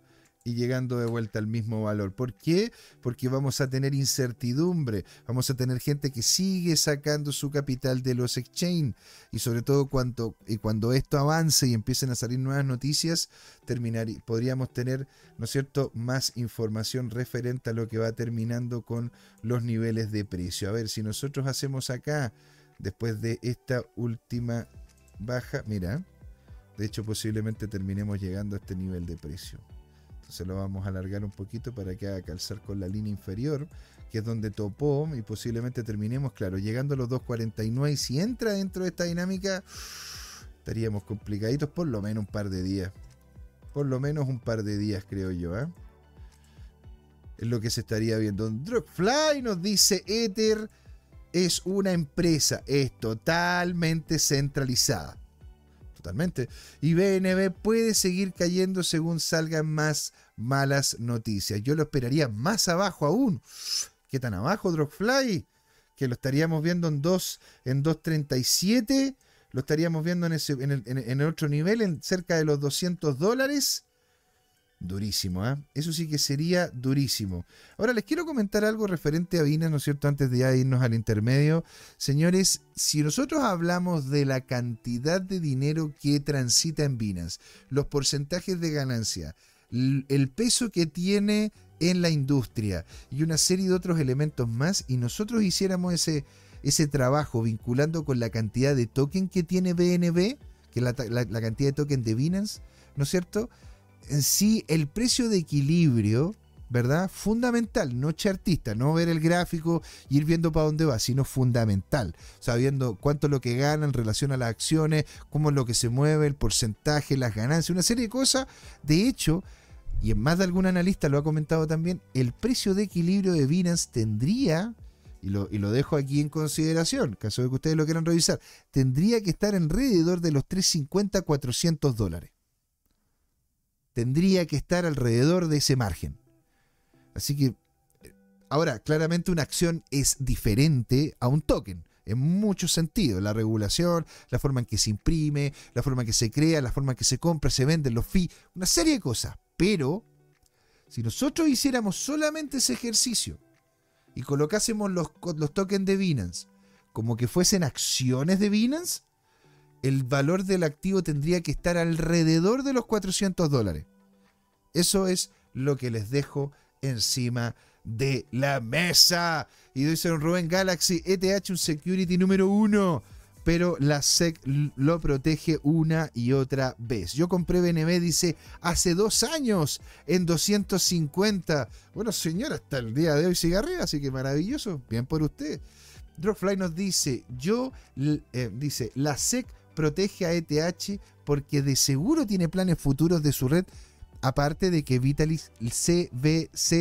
y llegando de vuelta al mismo valor. ¿Por qué? Porque vamos a tener incertidumbre, vamos a tener gente que sigue sacando su capital de los exchange y sobre todo cuando, y cuando esto avance y empiecen a salir nuevas noticias, terminar, podríamos tener, ¿no es cierto?, más información referente a lo que va terminando con los niveles de precio. A ver, si nosotros hacemos acá, después de esta última baja, mira, de hecho posiblemente terminemos llegando a este nivel de precio. Entonces lo vamos a alargar un poquito para que haga calzar con la línea inferior, que es donde topó y posiblemente terminemos, claro, llegando a los 2.49. Y si entra dentro de esta dinámica, estaríamos complicaditos por lo menos un par de días. Por lo menos un par de días, creo yo. ¿eh? Es lo que se estaría viendo. Drugfly nos dice Ether es una empresa, es totalmente centralizada totalmente. Y BNB puede seguir cayendo según salgan más malas noticias. Yo lo esperaría más abajo aún. ¿Qué tan abajo, Drogfly? Que lo estaríamos viendo en 2, en 2.37. Lo estaríamos viendo en, ese, en, el, en otro nivel, en cerca de los 200 dólares. Durísimo, ¿eh? Eso sí que sería durísimo. Ahora les quiero comentar algo referente a Binance, ¿no es cierto? Antes de ya irnos al intermedio. Señores, si nosotros hablamos de la cantidad de dinero que transita en Binance, los porcentajes de ganancia, el peso que tiene en la industria y una serie de otros elementos más, y nosotros hiciéramos ese, ese trabajo vinculando con la cantidad de token que tiene BNB, que es la, la cantidad de token de Binance, ¿no es cierto? En sí el precio de equilibrio, ¿verdad? Fundamental, no chartista, no ver el gráfico y ir viendo para dónde va, sino fundamental, sabiendo cuánto es lo que gana en relación a las acciones, cómo es lo que se mueve, el porcentaje, las ganancias, una serie de cosas. De hecho, y en más de algún analista lo ha comentado también, el precio de equilibrio de Binance tendría, y lo, y lo dejo aquí en consideración, caso de que ustedes lo quieran revisar, tendría que estar alrededor de los 350-400 dólares tendría que estar alrededor de ese margen. Así que, ahora, claramente una acción es diferente a un token. En muchos sentidos, la regulación, la forma en que se imprime, la forma en que se crea, la forma en que se compra, se vende, los fees, una serie de cosas. Pero, si nosotros hiciéramos solamente ese ejercicio y colocásemos los, los tokens de Binance como que fuesen acciones de Binance, el valor del activo tendría que estar alrededor de los 400 dólares. Eso es lo que les dejo encima de la mesa. Y dice Rubén Galaxy, ETH un security número uno pero la SEC lo protege una y otra vez. Yo compré BNB, dice, hace dos años en 250. Bueno, señora, hasta el día de hoy sigue arriba, así que maravilloso. Bien por usted. Dropfly nos dice, yo, eh, dice, la SEC protege a ETH porque de seguro tiene planes futuros de su red, aparte de que Vitalis se,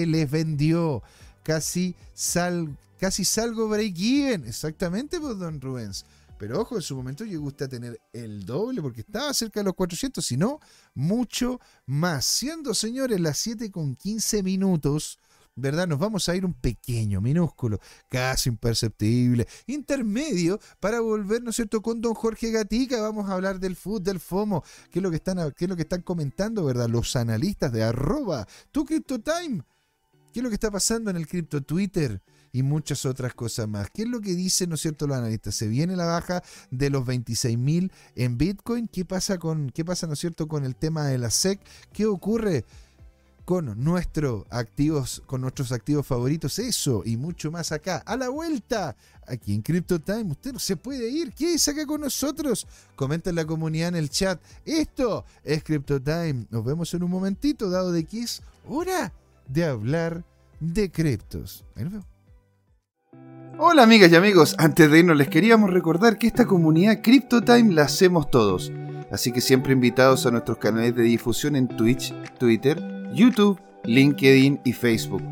les vendió. Casi, sal, casi salgo break-even. Exactamente, pues, don Rubens. Pero ojo, en su momento llegó usted a tener el doble porque estaba cerca de los 400, si no, mucho más. Siendo, señores, las 7 con 15 minutos, ¿verdad? Nos vamos a ir un pequeño, minúsculo, casi imperceptible, intermedio para volver, ¿no es cierto?, con don Jorge Gatica. Vamos a hablar del food, del FOMO, qué es lo que están, qué es lo que están comentando, ¿verdad? Los analistas de arroba, tu CryptoTime. ¿Qué es lo que está pasando en el cripto Twitter? y muchas otras cosas más. ¿Qué es lo que dicen, no es cierto, los analistas? Se viene la baja de los 26.000 en Bitcoin. ¿Qué pasa, con, ¿Qué pasa, no es cierto, con el tema de la SEC? ¿Qué ocurre? Con nuestros activos, con nuestros activos favoritos, eso y mucho más acá, a la vuelta, aquí en Crypto Time. Usted no se puede ir, ¿qué es acá con nosotros? Comenta en la comunidad en el chat. Esto es Crypto Time. Nos vemos en un momentito, dado de que es hora de hablar de criptos. Hola amigas y amigos, antes de irnos les queríamos recordar que esta comunidad CryptoTime la hacemos todos, así que siempre invitados a nuestros canales de difusión en Twitch, Twitter, YouTube, LinkedIn y Facebook.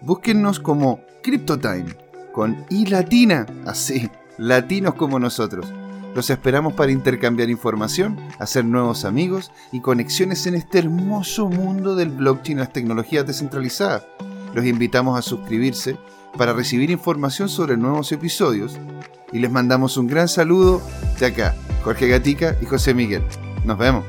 Búsquennos como CryptoTime, con I latina, así, latinos como nosotros. Los esperamos para intercambiar información, hacer nuevos amigos y conexiones en este hermoso mundo del blockchain y las tecnologías descentralizadas. Los invitamos a suscribirse para recibir información sobre nuevos episodios y les mandamos un gran saludo de acá, Jorge Gatica y José Miguel. Nos vemos.